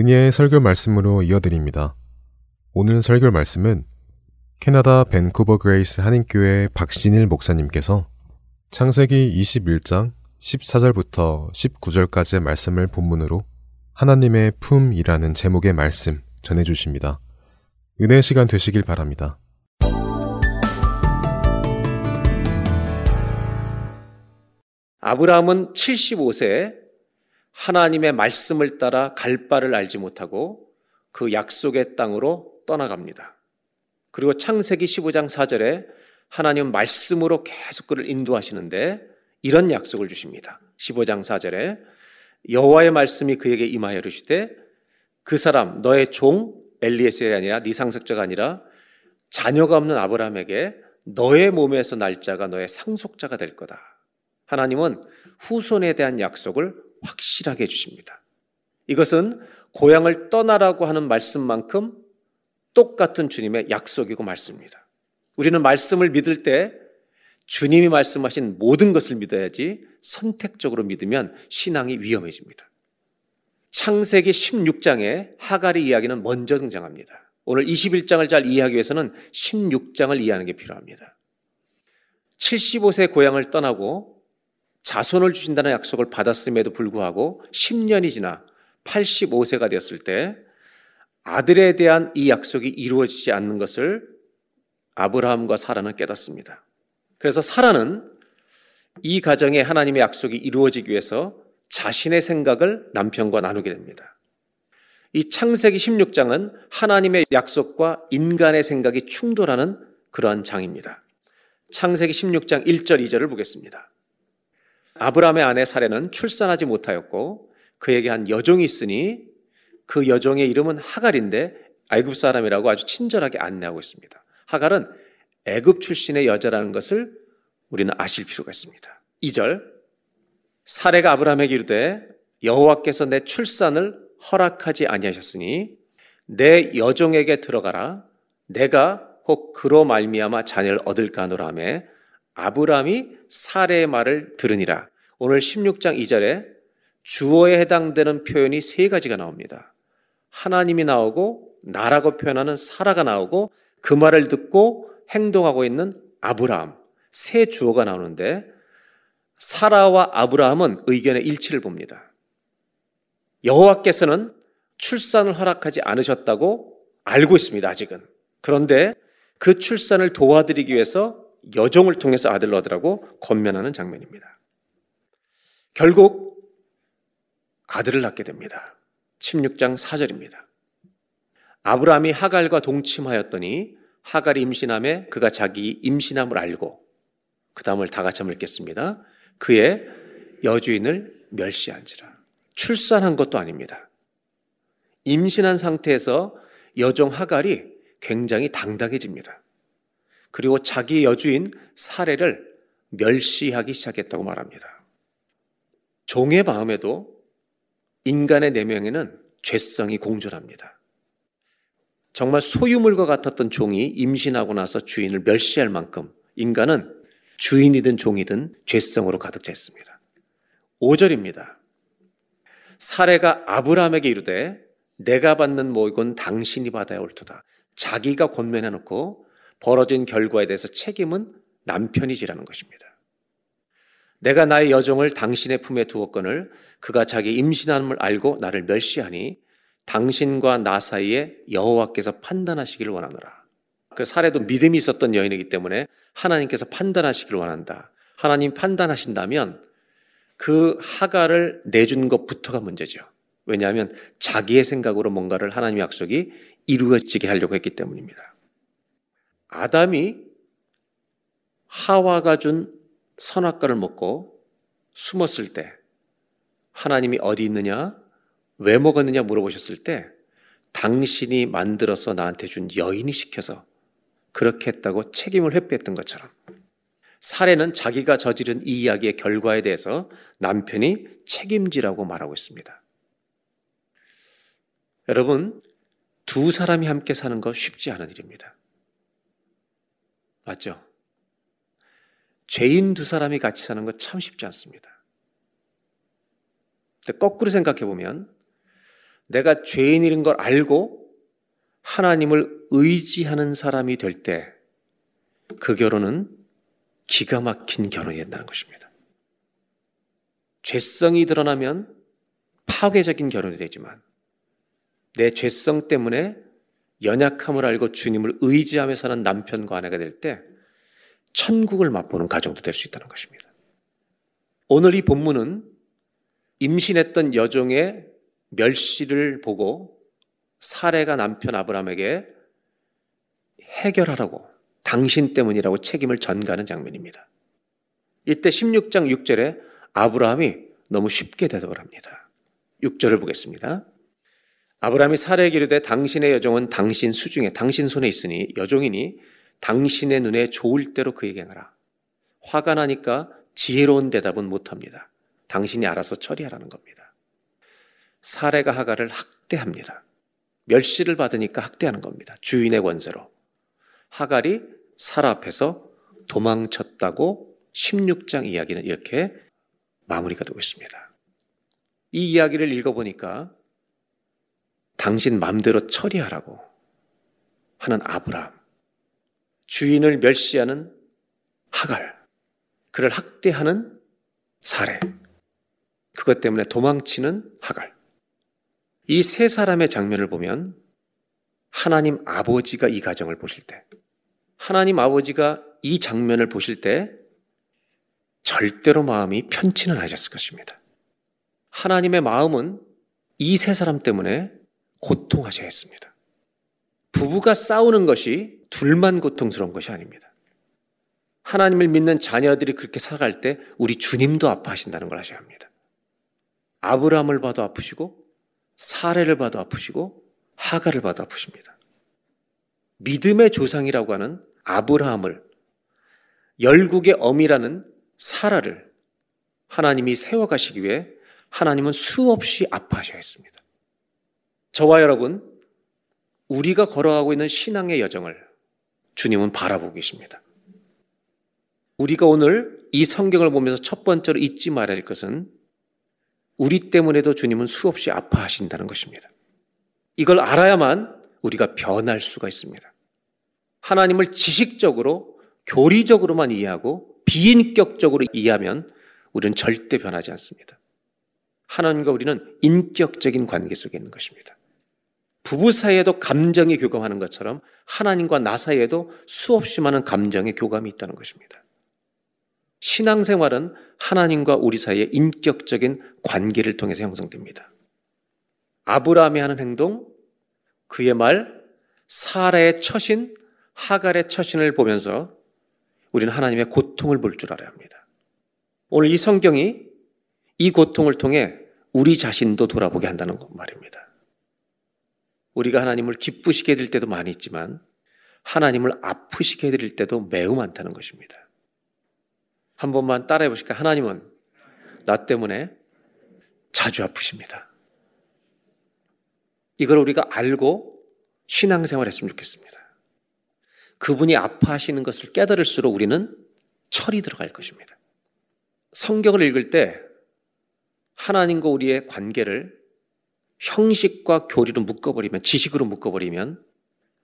은혜의 설교 말씀으로 이어드립니다. 오늘 설교 말씀은 캐나다 밴쿠버 그레이스 한인교회 박신일 목사님께서 창세기 21장 14절부터 19절까지의 말씀을 본문으로 하나님의 품이라는 제목의 말씀 전해 주십니다. 은혜 시간 되시길 바랍니다. 아브라함은 75세에 하나님의 말씀을 따라 갈 바를 알지 못하고 그 약속의 땅으로 떠나갑니다. 그리고 창세기 15장 4절에 하나님 말씀으로 계속 그를 인도하시는데 이런 약속을 주십니다. 15장 4절에 여호와의 말씀이 그에게 임하여 이르시되 그 사람 너의 종 엘리에셀이 아니라 네 상속자가 아니라 자녀가 없는 아브라함에게 너의 몸에서 날 자가 너의 상속자가 될 거다. 하나님은 후손에 대한 약속을 확실하게 해주십니다. 이것은 고향을 떠나라고 하는 말씀만큼 똑같은 주님의 약속이고 말씀입니다. 우리는 말씀을 믿을 때 주님이 말씀하신 모든 것을 믿어야지 선택적으로 믿으면 신앙이 위험해집니다. 창세기 16장에 하갈의 이야기는 먼저 등장합니다. 오늘 21장을 잘 이해하기 위해서는 16장을 이해하는 게 필요합니다. 75세 고향을 떠나고 자손을 주신다는 약속을 받았음에도 불구하고 10년이 지나 85세가 되었을 때 아들에 대한 이 약속이 이루어지지 않는 것을 아브라함과 사라는 깨닫습니다. 그래서 사라는 이 가정에 하나님의 약속이 이루어지기 위해서 자신의 생각을 남편과 나누게 됩니다. 이 창세기 16장은 하나님의 약속과 인간의 생각이 충돌하는 그러한 장입니다. 창세기 16장 1절 2절을 보겠습니다. 아브라함의 아내 사례는 출산하지 못하였고 그에게 한 여종이 있으니 그 여종의 이름은 하갈인데 애굽 사람이라고 아주 친절하게 안내하고 있습니다. 하갈은 애굽 출신의 여자라는 것을 우리는 아실 필요가 있습니다. 2절 사례가 아브라함에게 이르되 여호와께서 내 출산을 허락하지 아니하셨으니 내 여종에게 들어가라 내가 혹 그로 말미암아 자녀를 얻을까 하노라 하매 아브라함이 사례의 말을 들으니라. 오늘 16장 2절에 주어에 해당되는 표현이 세 가지가 나옵니다. 하나님이 나오고 나라고 표현하는 사라가 나오고 그 말을 듣고 행동하고 있는 아브라함 세 주어가 나오는데 사라와 아브라함은 의견의 일치를 봅니다. 여호와께서는 출산을 허락하지 않으셨다고 알고 있습니다. 아직은. 그런데 그 출산을 도와드리기 위해서 여종을 통해서 아들을 얻으라고 권면하는 장면입니다. 결국 아들을 낳게 됩니다. 16장 4절입니다. 아브라함이 하갈과 동침하였더니 하갈이 임신함에 그가 자기 임신함을 알고 그 다음을 다 같이 한번 읽겠습니다. 그의 여주인을 멸시한지라. 출산한 것도 아닙니다. 임신한 상태에서 여종 하갈이 굉장히 당당해집니다. 그리고 자기 여주인 사례를 멸시하기 시작했다고 말합니다. 종의 마음에도 인간의 내면에는 죄성이 공존합니다. 정말 소유물과 같았던 종이 임신하고 나서 주인을 멸시할 만큼 인간은 주인이든 종이든 죄성으로 가득 차 있습니다. 5절입니다. 사례가 아브라함에게 이르되 내가 받는 모익은 당신이 받아야 옳도다. 자기가 권면해 놓고 벌어진 결과에 대해서 책임은 남편이 지라는 것입니다. 내가 나의 여종을 당신의 품에 두었거늘 그가 자기 임신함을 알고 나를 멸시하니 당신과 나 사이에 여호와께서 판단하시기를 원하노라. 그 사례도 믿음이 있었던 여인이기 때문에 하나님께서 판단하시기를 원한다. 하나님 판단하신다면 그 하가를 내준 것부터가 문제죠. 왜냐하면 자기의 생각으로 뭔가를 하나님의 약속이 이루어지게 하려고 했기 때문입니다. 아담이 하와가 준 선악과를 먹고 숨었을 때 하나님이 어디 있느냐? 왜 먹었느냐 물어보셨을 때 당신이 만들어서 나한테 준 여인이 시켜서 그렇게 했다고 책임을 회피했던 것처럼 사례는 자기가 저지른 이 이야기의 결과에 대해서 남편이 책임지라고 말하고 있습니다. 여러분, 두 사람이 함께 사는 거 쉽지 않은 일입니다. 맞죠? 죄인 두 사람이 같이 사는 거 참 쉽지 않습니다. 거꾸로 생각해 보면 내가 죄인인 걸 알고 하나님을 의지하는 사람이 될 때 그 결혼은 기가 막힌 결혼이 된다는 것입니다. 죄성이 드러나면 파괴적인 결혼이 되지만 내 죄성 때문에 연약함을 알고 주님을 의지하며 사는 남편과 아내가 될 때 천국을 맛보는 가정도 될 수 있다는 것입니다. 오늘 이 본문은 임신했던 여종의 멸시를 보고 사례가 남편 아브라함에게 해결하라고 당신 때문이라고 책임을 전가하는 장면입니다. 이때 16장 6절에 아브라함이 너무 쉽게 대답을 합니다. 6절을 보겠습니다. 아브라함이 사례에게 이르되 당신의 여종은 당신 수중에 당신 손에 있으니 여종이니 당신의 눈에 좋을 대로 그에게 하라. 화가 나니까 지혜로운 대답은 못합니다. 당신이 알아서 처리하라는 겁니다. 사례가 하가를 학대합니다. 멸시를 받으니까 학대하는 겁니다. 주인의 권세로. 하갈이 사라 앞에서 도망쳤다고 16장 이야기는 이렇게 마무리가 되고 있습니다. 이 이야기를 읽어보니까 당신 맘대로 처리하라고 하는 아브라함, 주인을 멸시하는 하갈, 그를 학대하는 사례, 그것 때문에 도망치는 하갈. 이 세 사람의 장면을 보면 하나님 아버지가 이 가정을 보실 때, 하나님 아버지가 이 장면을 보실 때 절대로 마음이 편치는 않으셨을 것입니다. 하나님의 마음은 이 세 사람 때문에 고통하셔야 했습니다. 부부가 싸우는 것이 둘만 고통스러운 것이 아닙니다. 하나님을 믿는 자녀들이 그렇게 살아갈 때 우리 주님도 아파하신다는 걸 아셔야 합니다. 아브라함을 봐도 아프시고 사례를 봐도 아프시고 하가를 봐도 아프십니다. 믿음의 조상이라고 하는 아브라함을 열국의 어미라는 사라를 하나님이 세워가시기 위해 하나님은 수없이 아파하셔야 했습니다. 저와 여러분, 우리가 걸어가고 있는 신앙의 여정을 주님은 바라보고 계십니다. 우리가 오늘 이 성경을 보면서 첫 번째로 잊지 말아야 할 것은 우리 때문에도 주님은 수없이 아파하신다는 것입니다. 이걸 알아야만 우리가 변할 수가 있습니다. 하나님을 지식적으로, 교리적으로만 이해하고 비인격적으로 이해하면 우리는 절대 변하지 않습니다. 하나님과 우리는 인격적인 관계 속에 있는 것입니다. 부부 사이에도 감정이 교감하는 것처럼 하나님과 나 사이에도 수없이 많은 감정의 교감이 있다는 것입니다. 신앙생활은 하나님과 우리 사이의 인격적인 관계를 통해서 형성됩니다. 아브라함이 하는 행동, 그의 말, 사라의 처신, 하갈의 처신을 보면서 우리는 하나님의 고통을 볼 줄 알아야 합니다. 오늘 이 성경이 이 고통을 통해 우리 자신도 돌아보게 한다는 말입니다. 우리가 하나님을 기쁘시게 해드릴 때도 많이 있지만 하나님을 아프시게 해드릴 때도 매우 많다는 것입니다. 한 번만 따라해 보실까요? 하나님은 나 때문에 자주 아프십니다. 이걸 우리가 알고 신앙생활 했으면 좋겠습니다. 그분이 아파하시는 것을 깨달을수록 우리는 철이 들어갈 것입니다. 성경을 읽을 때 하나님과 우리의 관계를 형식과 교리로 묶어버리면, 지식으로 묶어버리면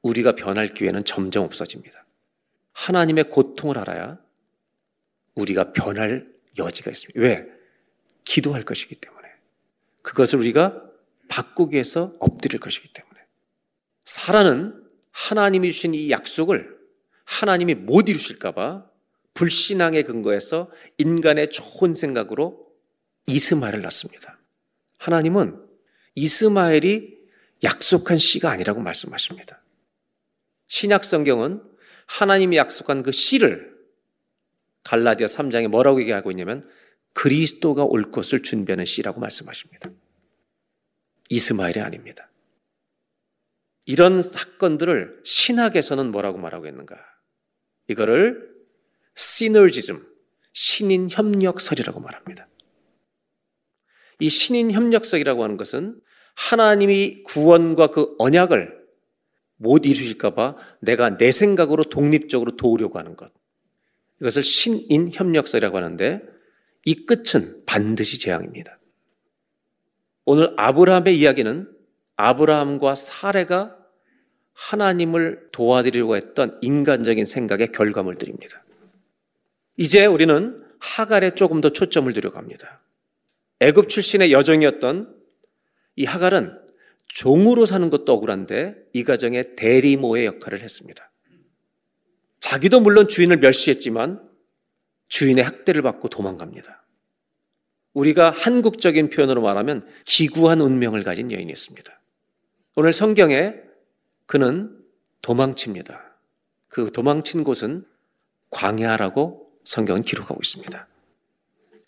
우리가 변할 기회는 점점 없어집니다. 하나님의 고통을 알아야 우리가 변할 여지가 있습니다. 왜? 기도할 것이기 때문에. 그것을 우리가 바꾸기 위해서 엎드릴 것이기 때문에. 사라는 하나님이 주신 이 약속을 하나님이 못 이루실까봐 불신앙의 근거에서 인간의 좋은 생각으로 이스마엘을 낳습니다. 하나님은 이스마엘이 약속한 씨가 아니라고 말씀하십니다. 신약 성경은 하나님이 약속한 그 씨를 갈라디아 3장에 뭐라고 얘기하고 있냐면 그리스도가 올 것을 준비하는 씨라고 말씀하십니다. 이스마엘이 아닙니다. 이런 사건들을 신학에서는 뭐라고 말하고 있는가? 이거를 시너지즘, 신인 협력설이라고 말합니다. 이 신인 협력설이라고 하는 것은 하나님이 구원과 그 언약을 못 이루실까봐 내가 내 생각으로 독립적으로 도우려고 하는 것. 이것을 신인 협력설이라고 하는데 이 끝은 반드시 재앙입니다. 오늘 아브라함의 이야기는 아브라함과 사례가 하나님을 도와드리려고 했던 인간적인 생각의 결과물들입니다. 이제 우리는 하갈에 조금 더 초점을 두려고 합니다. 애굽 출신의 여정이었던 이 하갈은 종으로 사는 것도 억울한데 이 가정의 대리모의 역할을 했습니다. 자기도 물론 주인을 멸시했지만 주인의 학대를 받고 도망갑니다. 우리가 한국적인 표현으로 말하면 기구한 운명을 가진 여인이었습니다. 오늘 성경에 그는 도망칩니다. 그 도망친 곳은 광야라고 성경은 기록하고 있습니다.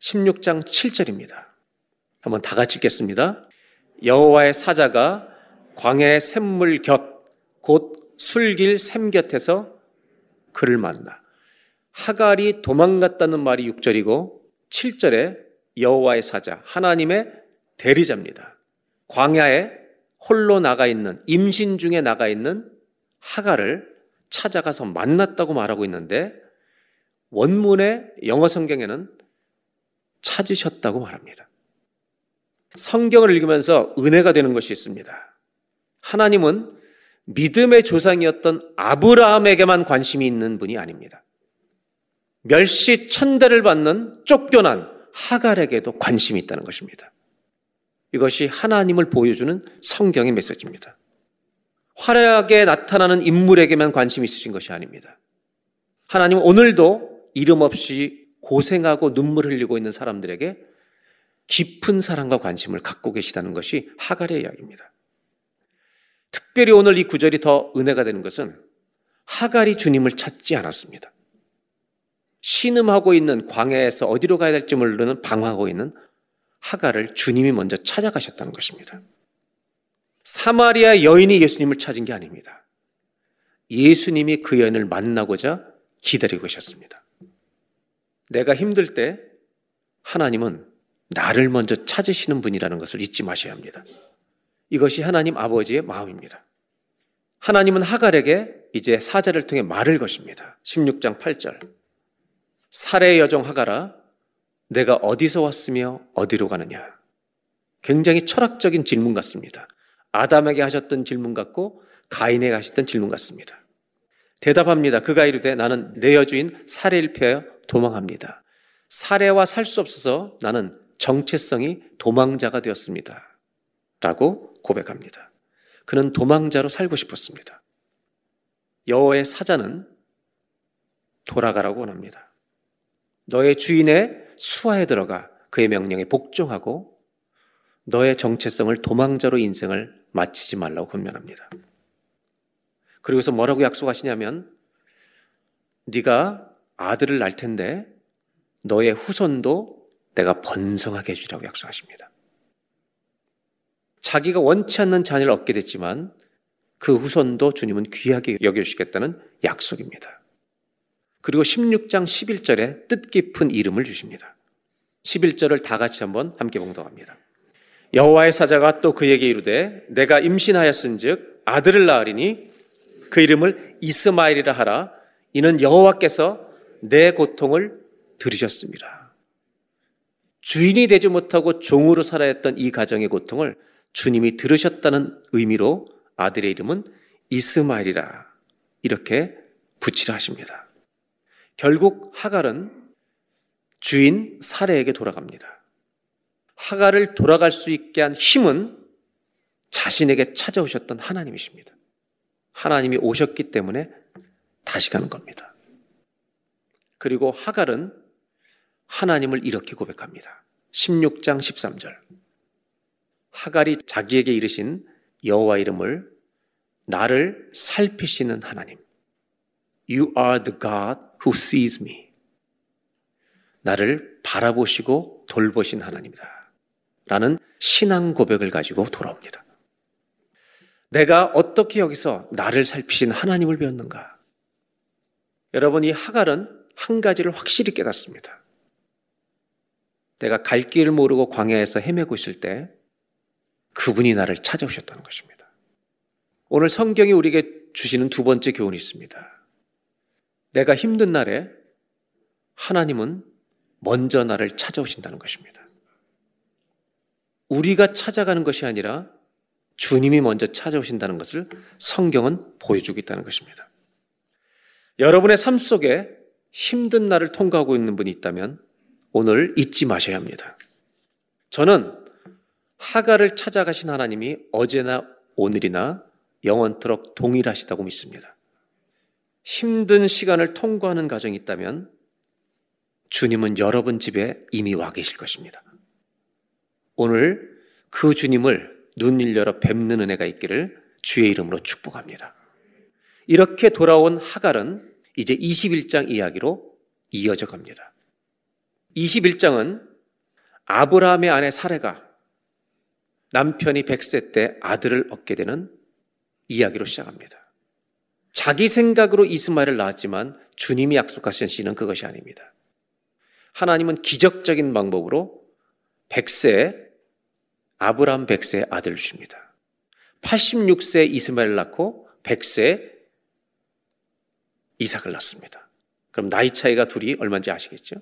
16장 7절입니다. 한번 다 같이 읽겠습니다. 여호와의 사자가 광야의 샘물 곁 곧 술길 샘 곁에서 그를 만나. 하갈이 도망갔다는 말이 6절이고 7절에 여호와의 사자 하나님의 대리자입니다. 광야에 홀로 나가 있는 임신 중에 나가 있는 하갈을 찾아가서 만났다고 말하고 있는데 원문의 영어 성경에는 찾으셨다고 말합니다. 성경을 읽으면서 은혜가 되는 것이 있습니다. 하나님은 믿음의 조상이었던 아브라함에게만 관심이 있는 분이 아닙니다. 멸시 천대를 받는 쫓겨난 하갈에게도 관심이 있다는 것입니다. 이것이 하나님을 보여주는 성경의 메시지입니다. 화려하게 나타나는 인물에게만 관심이 있으신 것이 아닙니다. 하나님은 오늘도 이름 없이 고생하고 눈물 흘리고 있는 사람들에게 깊은 사랑과 관심을 갖고 계시다는 것이 하갈의 이야기입니다. 특별히 오늘 이 구절이 더 은혜가 되는 것은 하갈이 주님을 찾지 않았습니다. 신음하고 있는 광야에서 어디로 가야 될지 모르는 방황하고 있는 하갈을 주님이 먼저 찾아가셨다는 것입니다. 사마리아 여인이 예수님을 찾은 게 아닙니다. 예수님이 그 여인을 만나고자 기다리고 계셨습니다. 내가 힘들 때 하나님은 나를 먼저 찾으시는 분이라는 것을 잊지 마셔야 합니다. 이것이 하나님 아버지의 마음입니다. 하나님은 하갈에게 이제 사자를 통해 말을 것입니다. 16장 8절. 살해 여종 하가라, 내가 어디서 왔으며 어디로 가느냐? 굉장히 철학적인 질문 같습니다. 아담에게 하셨던 질문 같고 가인에게 하셨던 질문 같습니다. 대답합니다. 그가 이르되 나는 내 여주인 사례를 피하여 도망합니다. 사례와 살 수 없어서 나는 정체성이 도망자가 되었습니다. 라고 고백합니다. 그는 도망자로 살고 싶었습니다. 여호의 사자는 돌아가라고 원합니다. 너의 주인의 수하에 들어가 그의 명령에 복종하고 너의 정체성을 도망자로 인생을 마치지 말라고 권면합니다. 그리고서 뭐라고 약속하시냐면 네가 아들을 낳을 텐데 너의 후손도 내가 번성하게 해주라고 약속하십니다. 자기가 원치 않는 자녀를 얻게 됐지만 그 후손도 주님은 귀하게 여겨주시겠다는 약속입니다. 그리고 16장 11절에 뜻깊은 이름을 주십니다. 11절을 다 같이 한번 함께 봉독합니다. 여호와의 사자가 또 그에게 이르되 내가 임신하였은즉 아들을 낳으리니 그 이름을 이스마엘이라 하라 이는 여호와께서 내 고통을 들으셨습니다. 주인이 되지 못하고 종으로 살아야 했던 이 가정의 고통을 주님이 들으셨다는 의미로 아들의 이름은 이스마엘이라 이렇게 붙이라 하십니다. 결국 하갈은 주인 사례에게 돌아갑니다. 하갈을 돌아갈 수 있게 한 힘은 자신에게 찾아오셨던 하나님이십니다. 하나님이 오셨기 때문에 다시 가는 겁니다. 그리고 하갈은 하나님을 이렇게 고백합니다. 16장 13절. 하갈이 자기에게 이르신 여호와 이름을 나를 살피시는 하나님. You are the God who sees me. 나를 바라보시고 돌보신 하나님이다. 라는 신앙 고백을 가지고 돌아옵니다. 내가 어떻게 여기서 나를 살피신 하나님을 배웠는가? 여러분, 이 하갈은 한 가지를 확실히 깨닫습니다. 내가 갈 길을 모르고 광야에서 헤매고 있을 때 그분이 나를 찾아오셨다는 것입니다. 오늘 성경이 우리에게 주시는 두 번째 교훈이 있습니다. 내가 힘든 날에 하나님은 먼저 나를 찾아오신다는 것입니다. 우리가 찾아가는 것이 아니라 주님이 먼저 찾아오신다는 것을 성경은 보여주고 있다는 것입니다. 여러분의 삶 속에 힘든 날을 통과하고 있는 분이 있다면 오늘 잊지 마셔야 합니다. 저는 하가를 찾아가신 하나님이 어제나 오늘이나 영원토록 동일하시다고 믿습니다. 힘든 시간을 통과하는 과정이 있다면 주님은 여러분 집에 이미 와 계실 것입니다. 오늘 그 주님을 눈일 열어 뵙는 은혜가 있기를 주의 이름으로 축복합니다. 이렇게 돌아온 하갈은 이제 21장 이야기로 이어져 갑니다. 21장은 아브라함의 아내 사례가 남편이 100세 때 아들을 얻게 되는 이야기로 시작합니다. 자기 생각으로 이스마엘을 낳았지만 주님이 약속하신 시는 그것이 아닙니다. 하나님은 기적적인 방법으로 100세 아브라함 100세 아들을 주십니다. 86세 이스마엘을 낳고 100세 이삭을 낳습니다. 그럼 나이 차이가 둘이 얼마인지 아시겠죠?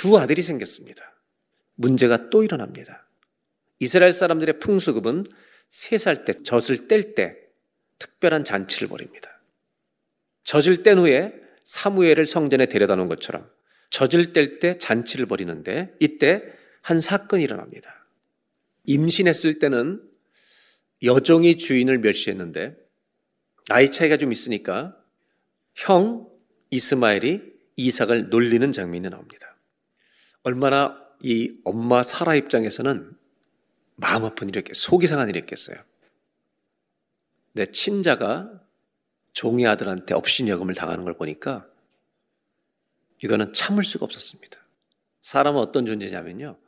두 아들이 생겼습니다. 문제가 또 일어납니다. 이스라엘 사람들의 풍수급은 세 살 때 젖을 뗄 때 특별한 잔치를 벌입니다. 젖을 뗀 후에 사무엘을 성전에 데려다 놓은 것처럼 젖을 뗄 때 잔치를 벌이는데 이때 한 사건이 일어납니다. 임신했을 때는 여종이 주인을 멸시했는데 나이 차이가 좀 있으니까 형 이스마엘이 이삭을 놀리는 장면이 나옵니다. 얼마나 이 엄마 사라 입장에서는 마음 아픈 일이었겠, 속이 상한 일이었겠어요. 내 친자가 종의 아들한테 업신여금을 당하는 걸 보니까 이거는 참을 수가 없었습니다. 사람은 어떤 존재냐면요.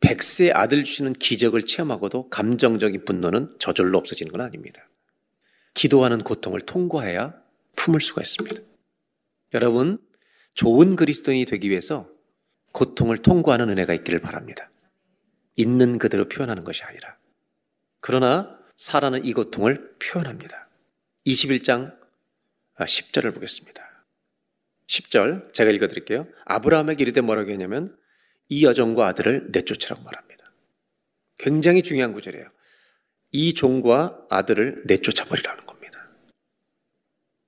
백세 아들 주시는 기적을 체험하고도 감정적인 분노는 저절로 없어지는 건 아닙니다. 기도하는 고통을 통과해야 품을 수가 있습니다. 여러분, 좋은 그리스도인이 되기 위해서 고통을 통과하는 은혜가 있기를 바랍니다. 있는 그대로 표현하는 것이 아니라. 그러나 사라는 이 고통을 표현합니다. 21장 10절을 아, 보겠습니다. 10절 제가 읽어드릴게요. 아브라함에게 이르되 뭐라고 했냐면 이 여종과 아들을 내쫓으라고 말합니다. 굉장히 중요한 구절이에요. 이 종과 아들을 내쫓아버리라는 겁니다.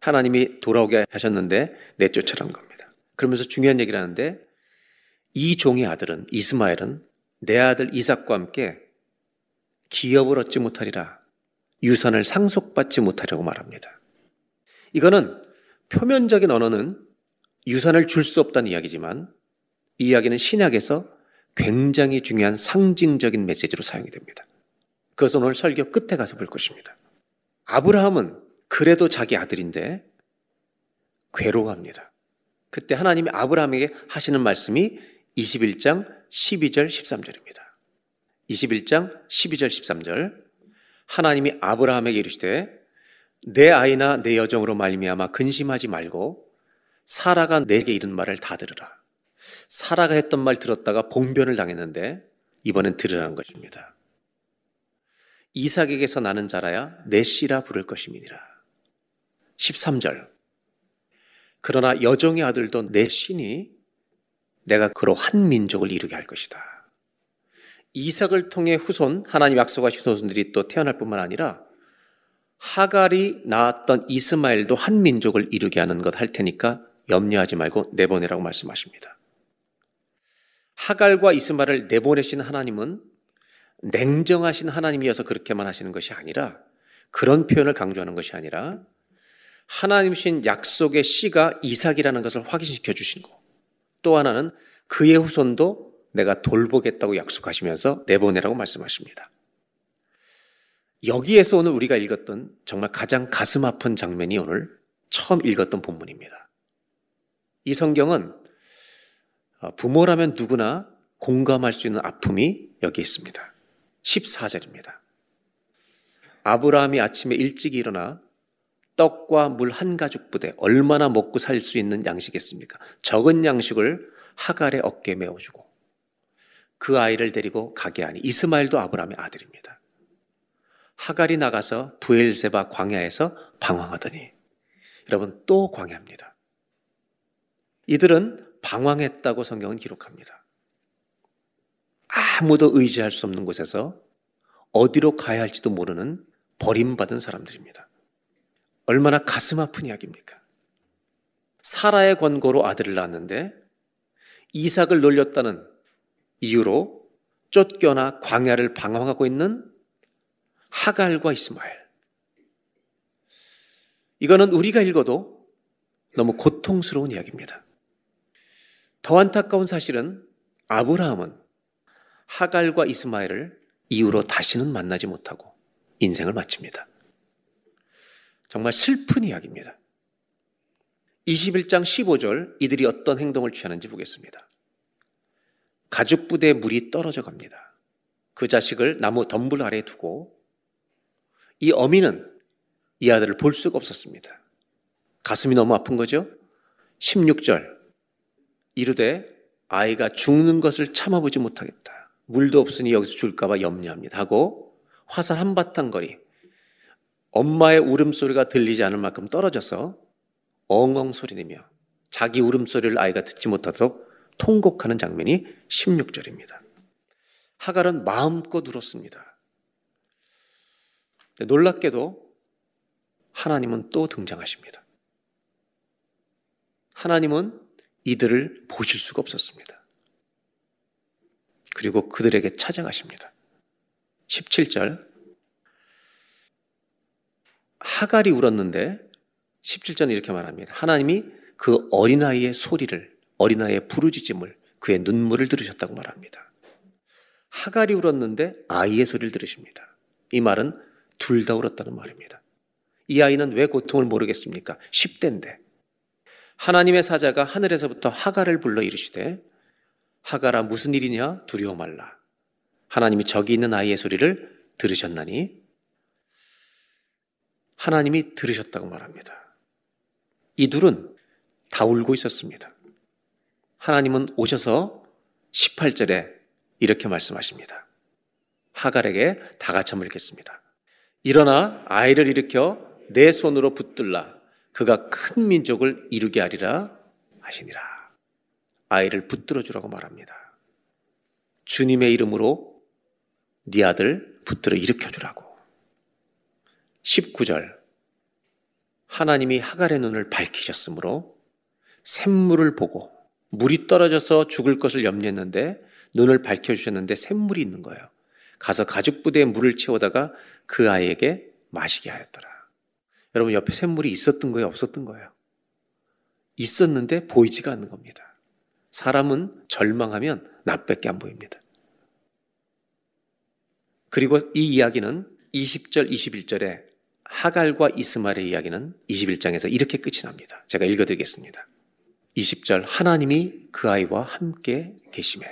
하나님이 돌아오게 하셨는데 내쫓으라는 겁니다. 그러면서 중요한 얘기를 하는데 이 종의 아들은 이스마엘은 내 아들 이삭과 함께 기업을 얻지 못하리라. 유산을 상속받지 못하려고 말합니다. 이거는 표면적인 언어는 유산을 줄 수 없다는 이야기지만 이 이야기는 신약에서 굉장히 중요한 상징적인 메시지로 사용이 됩니다. 그것은 오늘 설교 끝에 가서 볼 것입니다. 아브라함은 그래도 자기 아들인데 괴로워합니다. 그때 하나님이 아브라함에게 하시는 말씀이 21장 12절 13절입니다. 21장 12절 13절 하나님이 아브라함에게 이르시되 내 아이나 내 여정으로 말미암아 근심하지 말고 사라가 내게 이른 말을 다 들으라. 사라가 했던 말 들었다가 봉변을 당했는데 이번엔 들으라는 것입니다. 이삭에게서 나는 자라야 내 씨라 부를 것임이니라. 13절. 그러나 여종의 아들도 내 씨니 내가 그로 한 민족을 이루게 할 것이다. 이삭을 통해 후손, 하나님 약속하신 후손들이 또 태어날 뿐만 아니라 하갈이 낳았던 이스마엘도 한 민족을 이루게 하는 것 할 테니까 염려하지 말고 내보내라고 말씀하십니다. 하갈과 이스마엘을 내보내신 하나님은 냉정하신 하나님이어서 그렇게만 하시는 것이 아니라 그런 표현을 강조하는 것이 아니라 하나님신 약속의 씨가 이삭이라는 것을 확인시켜 주시고 또 하나는 그의 후손도 내가 돌보겠다고 약속하시면서 내보내라고 말씀하십니다. 여기에서 오늘 우리가 읽었던 정말 가장 가슴 아픈 장면이 오늘 처음 읽었던 본문입니다. 이 성경은 부모라면 누구나 공감할 수 있는 아픔이 여기 있습니다. 14절입니다. 아브라함이 아침에 일찍 일어나 떡과 물 한 가죽 부대 얼마나 먹고 살 수 있는 양식이겠습니까? 적은 양식을 하갈의 어깨에 메어주고 그 아이를 데리고 가게 하니 이스마엘도 아브라함의 아들입니다. 하갈이 나가서 부엘세바 광야에서 방황하더니 여러분 또 광야입니다. 이들은 방황했다고 성경은 기록합니다. 아무도 의지할 수 없는 곳에서 어디로 가야 할지도 모르는 버림받은 사람들입니다. 얼마나 가슴 아픈 이야기입니까? 사라의 권고로 아들을 낳았는데 이삭을 놀렸다는 이유로 쫓겨나 광야를 방황하고 있는 하갈과 이스마엘. 이거는 우리가 읽어도 너무 고통스러운 이야기입니다. 더 안타까운 사실은 아브라함은 하갈과 이스마엘을 이후로 다시는 만나지 못하고 인생을 마칩니다. 정말 슬픈 이야기입니다. 21장 15절 이들이 어떤 행동을 취하는지 보겠습니다. 가죽 부대에 물이 떨어져 갑니다. 그 자식을 나무 덤불 아래에 두고 이 어미는 이 아들을 볼 수가 없었습니다. 가슴이 너무 아픈 거죠? 16절 이르되 아이가 죽는 것을 참아보지 못하겠다. 물도 없으니 여기서 줄까봐 염려합니다. 하고 화살 한바탕 거리 엄마의 울음소리가 들리지 않을 만큼 떨어져서 엉엉 소리내며 자기 울음소리를 아이가 듣지 못하도록 통곡하는 장면이 16절입니다. 하갈은 마음껏 울었습니다. 놀랍게도 하나님은 또 등장하십니다. 하나님은 이들을 보실 수가 없었습니다. 그리고 그들에게 찾아가십니다. 17절. 하갈이 울었는데 17절은 이렇게 말합니다. 하나님이 그 어린아이의 소리를, 어린아이의 부르짖음을, 그의 눈물을 들으셨다고 말합니다. 하갈이 울었는데 아이의 소리를 들으십니다. 이 말은 둘 다 울었다는 말입니다. 이 아이는 왜 고통을 모르겠습니까? 10대인데. 하나님의 사자가 하늘에서부터 하갈을 불러 이르시되 하갈아 무슨 일이냐 두려워 말라. 하나님이 저기 있는 아이의 소리를 들으셨나니 하나님이 들으셨다고 말합니다. 이 둘은 다 울고 있었습니다. 하나님은 오셔서 18절에 이렇게 말씀하십니다. 하갈에게 다 같이 읽겠습니다. 일어나 아이를 일으켜 내 손으로 붙들라. 그가 큰 민족을 이루게 하리라 하시니라. 아이를 붙들어 주라고 말합니다. 주님의 이름으로 네 아들 붙들어 일으켜 주라고. 19절. 하나님이 하갈의 눈을 밝히셨으므로 샘물을 보고 물이 떨어져서 죽을 것을 염려했는데 눈을 밝혀주셨는데 샘물이 있는 거예요. 가서 가죽 부대에 물을 채우다가 그 아이에게 마시게 하였더라. 여러분 옆에 샘물이 있었던 거예요? 없었던 거예요? 있었는데 보이지가 않는 겁니다. 사람은 절망하면 나밖에 안 보입니다. 그리고 이 이야기는 20절, 21절에 하갈과 이스마엘의 이야기는 21장에서 이렇게 끝이 납니다. 제가 읽어드리겠습니다. 20절 하나님이 그 아이와 함께 계심에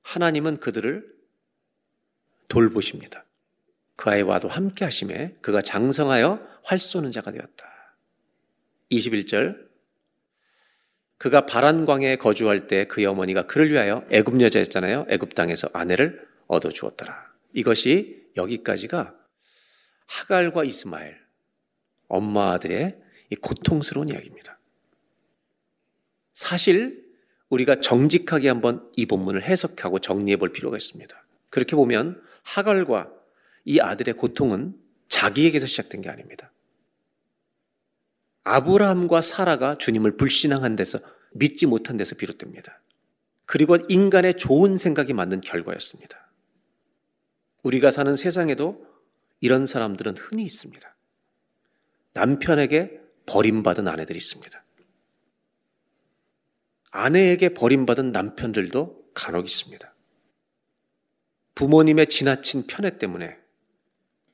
하나님은 그들을 돌보십니다. 그 아이와도 함께 하심에 그가 장성하여 활 쏘는 자가 되었다. 21절. 그가 바란광에 거주할 때 그의 어머니가 그를 위하여 애굽 여자였잖아요. 애굽 땅에서 아내를 얻어 주었더라. 이것이 여기까지가 하갈과 이스마엘 엄마 아들의 이 고통스러운 이야기입니다. 사실 우리가 정직하게 한번 이 본문을 해석하고 정리해 볼 필요가 있습니다. 그렇게 보면 하갈과 이 아들의 고통은 자기에게서 시작된 게 아닙니다. 아브라함과 사라가 주님을 불신앙한 데서 믿지 못한 데서 비롯됩니다. 그리고 인간의 좋은 생각이 만든 결과였습니다. 우리가 사는 세상에도 이런 사람들은 흔히 있습니다. 남편에게 버림받은 아내들이 있습니다. 아내에게 버림받은 남편들도 간혹 있습니다. 부모님의 지나친 편애 때문에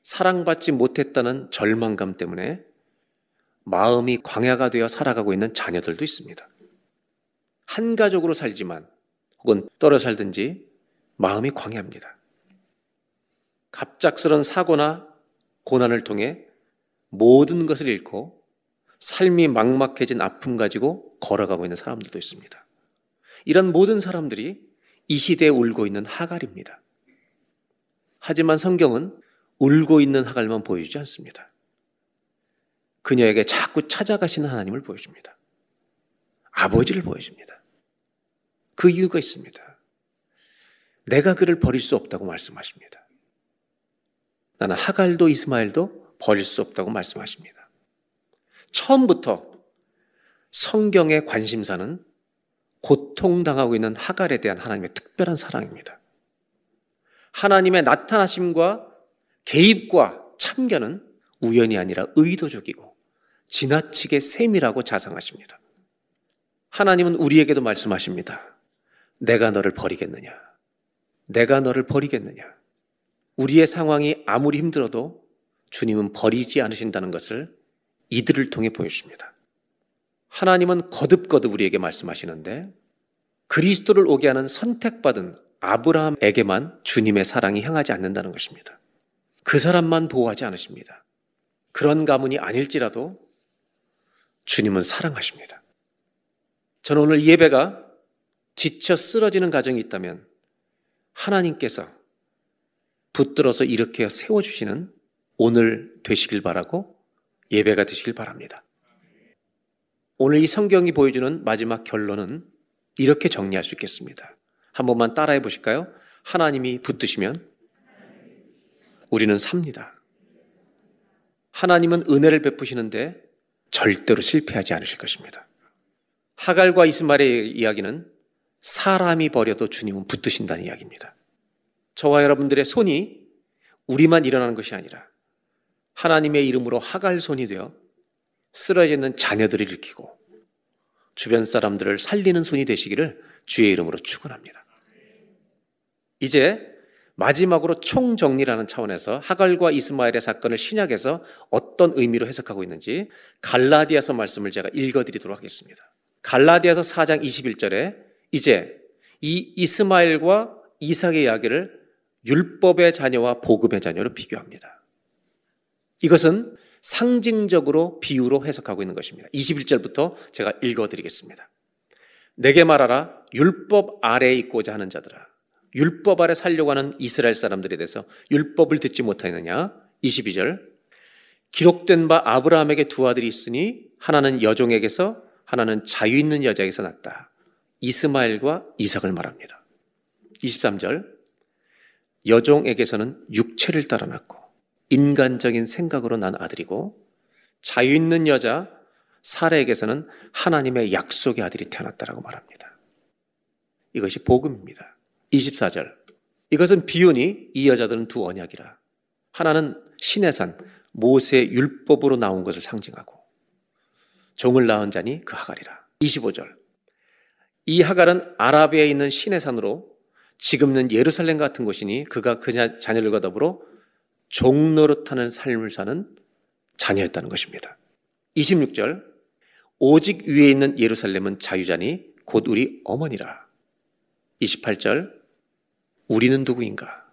사랑받지 못했다는 절망감 때문에 마음이 광야가 되어 살아가고 있는 자녀들도 있습니다. 한 가족으로 살지만 혹은 떨어 살든지 마음이 광야입니다. 갑작스런 사고나 고난을 통해 모든 것을 잃고 삶이 막막해진 아픔 가지고 걸어가고 있는 사람들도 있습니다. 이런 모든 사람들이 이 시대에 울고 있는 하갈입니다. 하지만 성경은 울고 있는 하갈만 보여주지 않습니다. 그녀에게 자꾸 찾아가시는 하나님을 보여줍니다. 아버지를 보여줍니다. 그 이유가 있습니다. 내가 그를 버릴 수 없다고 말씀하십니다. 나는 하갈도 이스마엘도 버릴 수 없다고 말씀하십니다. 처음부터 성경의 관심사는 고통당하고 있는 하갈에 대한 하나님의 특별한 사랑입니다. 하나님의 나타나심과 개입과 참견은 우연이 아니라 의도적이고 지나치게 세밀하고 자상하십니다. 하나님은 우리에게도 말씀하십니다. 내가 너를 버리겠느냐? 내가 너를 버리겠느냐? 우리의 상황이 아무리 힘들어도 주님은 버리지 않으신다는 것을 이들을 통해 보여주십니다. 하나님은 거듭거듭 우리에게 말씀하시는데 그리스도를 오게 하는 선택받은 아브라함에게만 주님의 사랑이 향하지 않는다는 것입니다. 그 사람만 보호하지 않으십니다. 그런 가문이 아닐지라도 주님은 사랑하십니다. 저는 오늘 예배가 지쳐 쓰러지는 가정이 있다면 하나님께서 붙들어서 이렇게 세워주시는 오늘 되시길 바라고 예배가 되시길 바랍니다. 오늘 이 성경이 보여주는 마지막 결론은 이렇게 정리할 수 있겠습니다. 한 번만 따라해 보실까요? 하나님이 붙드시면 우리는 삽니다. 하나님은 은혜를 베푸시는데 절대로 실패하지 않으실 것입니다. 하갈과 이스마엘의 이야기는 사람이 버려도 주님은 붙드신다는 이야기입니다. 저와 여러분들의 손이 우리만 일어나는 것이 아니라 하나님의 이름으로 하갈 손이 되어 쓰러져 있는 자녀들을 일으키고 주변 사람들을 살리는 손이 되시기를 주의 이름으로 축원합니다. 이제 마지막으로 총정리라는 차원에서 하갈과 이스마엘의 사건을 신약에서 어떤 의미로 해석하고 있는지 갈라디아서 말씀을 제가 읽어드리도록 하겠습니다. 갈라디아서 4장 21절에 이제 이 이스마엘과 이삭의 이야기를 율법의 자녀와 복음의 자녀로 비교합니다. 이것은 상징적으로 비유로 해석하고 있는 것입니다. 21절부터 제가 읽어드리겠습니다. 내게 말하라 율법 아래에 있고자 하는 자들아 율법 아래 살려고 하는 이스라엘 사람들에 대해서 율법을 듣지 못하느냐 22절 기록된 바 아브라함에게 두 아들이 있으니 하나는 여종에게서 하나는 자유 있는 여자에게서 났다. 이스마엘과 이삭을 말합니다. 23절 여종에게서는 육체를 따라 났고 인간적인 생각으로 난 아들이고 자유 있는 여자 사례에게서는 하나님의 약속의 아들이 태어났다라고 말합니다. 이것이 복음입니다. 24절. 이것은 비유니 이 여자들은 두 언약이라. 하나는 신의 산 모세의 율법으로 나온 것을 상징하고 종을 낳은 자니 그 하갈이라. 25절. 이 하갈은 아라비아에 있는 신의 산으로 지금은 예루살렘 같은 곳이니 그가 그 자녀들과 더불어 종노릇하는 삶을 사는 자녀였다는 것입니다. 26절 오직 위에 있는 예루살렘은 자유자니 곧 우리 어머니라. 28절 우리는 누구인가?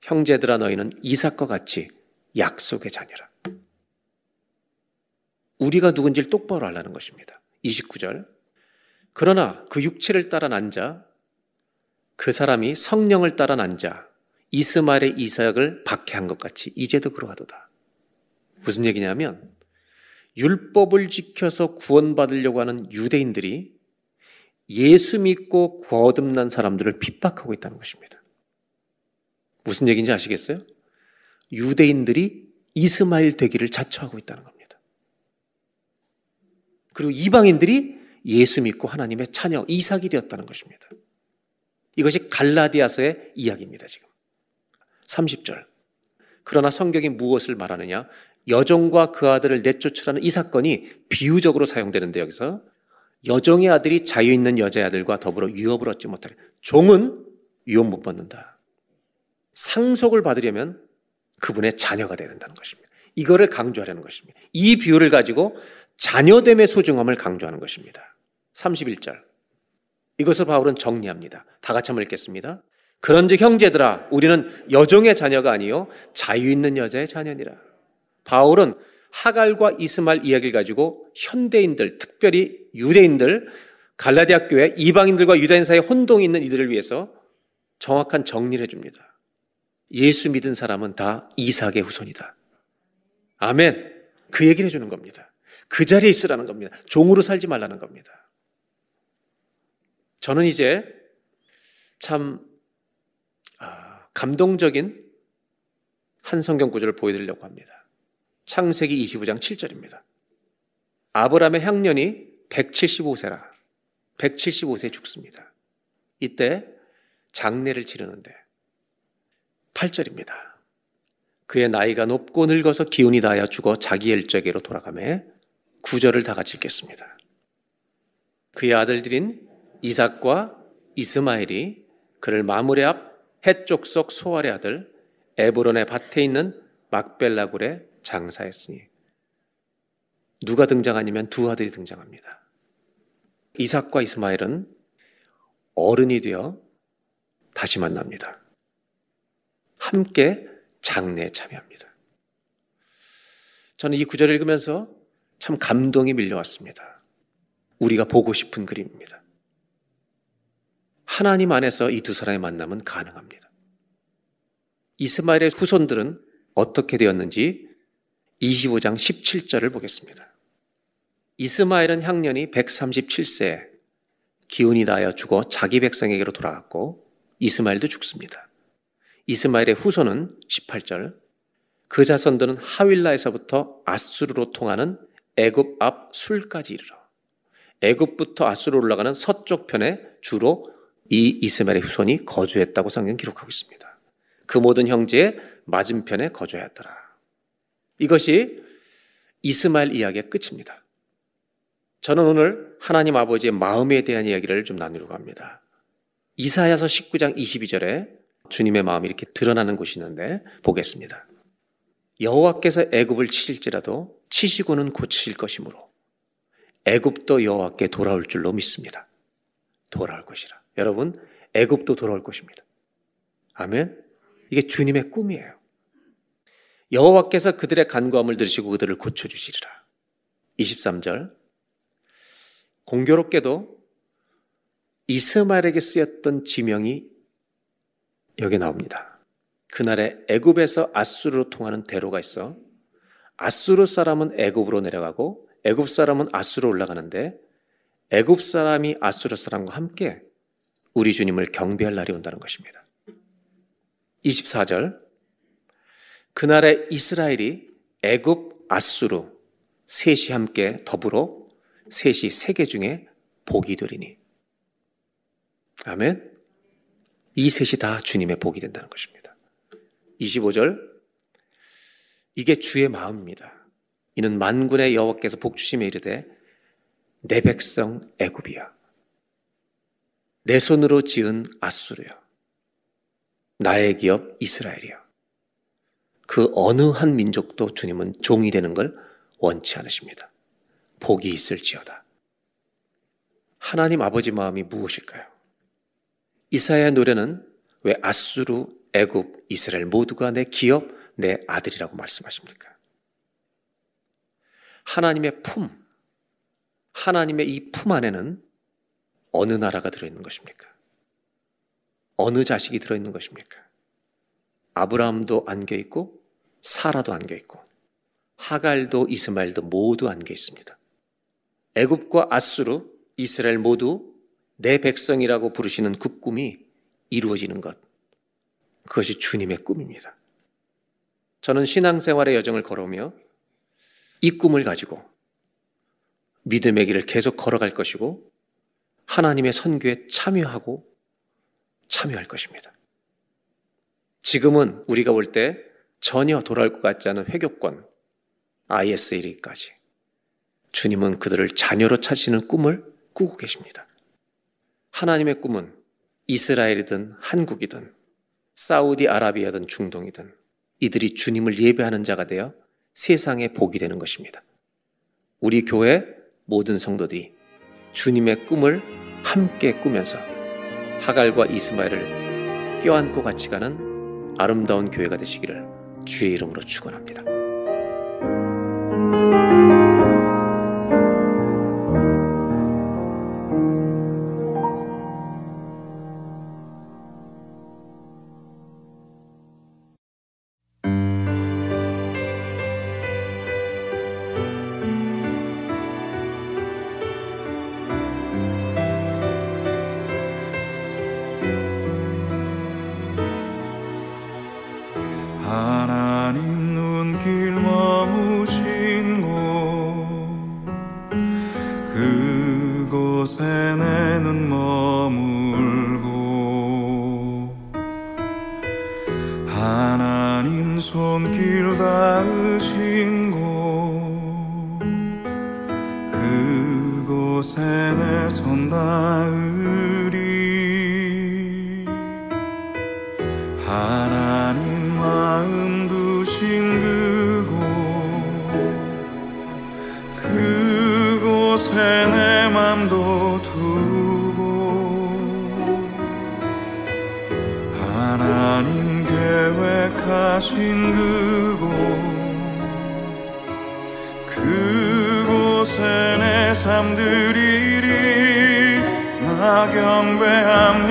형제들아 너희는 이삭과 같이 약속의 자녀라. 우리가 누군지를 똑바로 알라는 것입니다. 29절. 그러나 그 육체를 따라 난 자, 그 사람이 성령을 따라 난 자, 이스마엘의 이삭을 박해한 것 같이 이제도 그러하도다. 무슨 얘기냐면 율법을 지켜서 구원받으려고 하는 유대인들이 예수 믿고 거듭난 사람들을 핍박하고 있다는 것입니다. 무슨 얘기인지 아시겠어요? 유대인들이 이스마엘 되기를 자처하고 있다는 겁니다. 그리고 이방인들이 예수 믿고 하나님의 자녀 이삭이 되었다는 것입니다. 이것이 갈라디아서의 이야기입니다, 지금. 30절. 그러나 성경이 무엇을 말하느냐? 여종과 그 아들을 내쫓으라는 이 사건이 비유적으로 사용되는데 여기서 여종의 아들이 자유 있는 여자의 아들과 더불어 유업을 얻지 못하리. 종은 유업 못 받는다. 상속을 받으려면 그분의 자녀가 되야 된다는 것입니다. 이거를 강조하려는 것입니다. 이 비유를 가지고 자녀됨의 소중함을 강조하는 것입니다. 31절. 이것을 바울은 정리합니다. 다 같이 한번 읽겠습니다. 그런즉 형제들아 우리는 여종의 자녀가 아니요 자유 있는 여자의 자녀니라. 바울은 하갈과 이스말 이야기를 가지고 현대인들, 특별히 유대인들, 갈라디아 교회 이방인들과 유대인 사이에 혼동이 있는 이들을 위해서 정확한 정리를 해줍니다. 예수 믿은 사람은 다 이삭의 후손이다. 아멘. 그 얘기를 해주는 겁니다. 그 자리에 있으라는 겁니다. 종으로 살지 말라는 겁니다. 저는 이제 참 아, 감동적인 한 성경 구절을 보여드리려고 합니다. 창세기 25장 7절입니다. 아브라함의 향년이 175세라 175세에 죽습니다. 이때 장례를 치르는데 8절입니다. 그의 나이가 높고 늙어서 기운이 다하여 죽어 자기 일적에로 돌아가매 9절을 다 같이 읽겠습니다. 그의 아들들인 이삭과 이스마엘이 그를 마무레 앞 해쪽 속 소알의 아들 에브론의 밭에 있는 막벨라굴에 장사했으니 누가 등장하냐면 두 아들이 등장합니다. 이삭과 이스마엘은 어른이 되어 다시 만납니다. 함께 장례에 참여합니다. 저는 이 구절을 읽으면서 참 감동이 밀려왔습니다. 우리가 보고 싶은 그림입니다. 하나님 안에서 이 두 사람의 만남은 가능합니다. 이스마엘의 후손들은 어떻게 되었는지 25장 17절을 보겠습니다. 이스마엘은 향년이 137세 기운이 다하여 죽어 자기 백성에게로 돌아갔고 이스마엘도 죽습니다. 이스마엘의 후손은 18절 그 자손들은 하윌라에서부터 아수르로 통하는 애굽 앞 술까지 이르러 애굽부터 아수르로 올라가는 서쪽 편에 주로 이 이스마엘의 후손이 거주했다고 성경 기록하고 있습니다. 그 모든 형제의 맞은편에 거주하였더라. 이것이 이스마엘 이야기의 끝입니다. 저는 오늘 하나님 아버지의 마음에 대한 이야기를 좀 나누려고 합니다. 이사야서 19장 22절에 주님의 마음이 이렇게 드러나는 곳이 있는데 보겠습니다. 여호와께서 애굽을 치실지라도 치시고는 고치실 것이므로 애굽도 여호와께 돌아올 줄로 믿습니다. 돌아올 것이라. 여러분, 애굽도 돌아올 것입니다. 아멘. 이게 주님의 꿈이에요. 여호와께서 그들의 간구함을 들으시고 그들을 고쳐 주시리라. 23절. 공교롭게도 이스마엘에게 쓰였던 지명이 여기 나옵니다. 그날에 애굽에서 아수르로 통하는 대로가 있어 아수르 사람은 애굽으로 내려가고 애굽 사람은 아수르로 올라가는데 애굽 사람이 아수르 사람과 함께 우리 주님을 경배할 날이 온다는 것입니다. 24절 그날에 이스라엘이 애굽, 아수르 셋이 함께 더불어 셋이 세계 중에 복이 되리니 아멘. 이 셋이 다 주님의 복이 된다는 것입니다. 25절 이게 주의 마음입니다. 이는 만군의 여호와께서 복 주심에 이르되 내 백성 애굽이야. 내 손으로 지은 아수르야. 나의 기업 이스라엘이야. 그 어느 한 민족도 주님은 종이 되는 걸 원치 않으십니다. 복이 있을지어다. 하나님 아버지 마음이 무엇일까요? 이사야 노래는 왜 아수르, 애굽, 이스라엘 모두가 내 기업, 내 아들이라고 말씀하십니까? 하나님의 품, 하나님의 이 품 안에는 어느 나라가 들어있는 것입니까? 어느 자식이 들어있는 것입니까? 아브라함도 안겨 있고 사라도 안겨 있고 하갈도 이스마엘도 모두 안겨 있습니다. 애굽과 아수르, 이스라엘 모두 내 백성이라고 부르시는 그 꿈이 이루어지는 것. 그것이 주님의 꿈입니다. 저는 신앙생활의 여정을 걸어오며 이 꿈을 가지고 믿음의 길을 계속 걸어갈 것이고 하나님의 선교에 참여하고 참여할 것입니다. 지금은 우리가 볼 때 전혀 돌아올 것 같지 않은 회교권, IS1까지 주님은 그들을 자녀로 찾으시는 꿈을 꾸고 계십니다. 하나님의 꿈은 이스라엘이든 한국이든 사우디아라비아든 중동이든 이들이 주님을 예배하는 자가 되어 세상에 복이 되는 것입니다. 우리 교회 모든 성도들이 주님의 꿈을 함께 꾸면서 하갈과 이스마엘을 껴안고 같이 가는 아름다운 교회가 되시기를 주의 이름으로 축원합니다. 계획하신 그곳 그곳에 내 삶들이리 나 경배합니다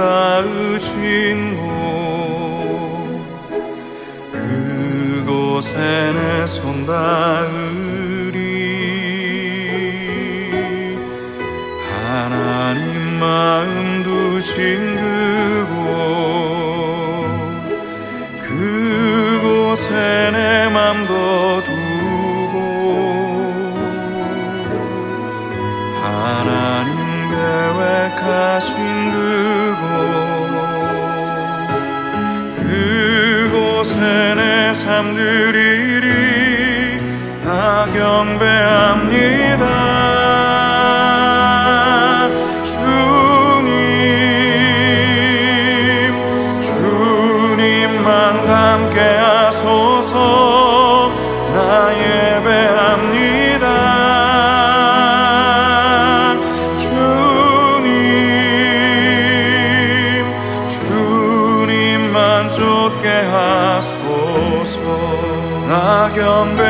닿으신 곳. 그곳에 내 손 닿으리 하나님 마음 두신 그곳. 그곳에 내 내 삶들이리 나 경배합니다. 주님 주님만 담게 하소서 나 예배합니다. 주님 주님만 쫓게 하소서 나 경배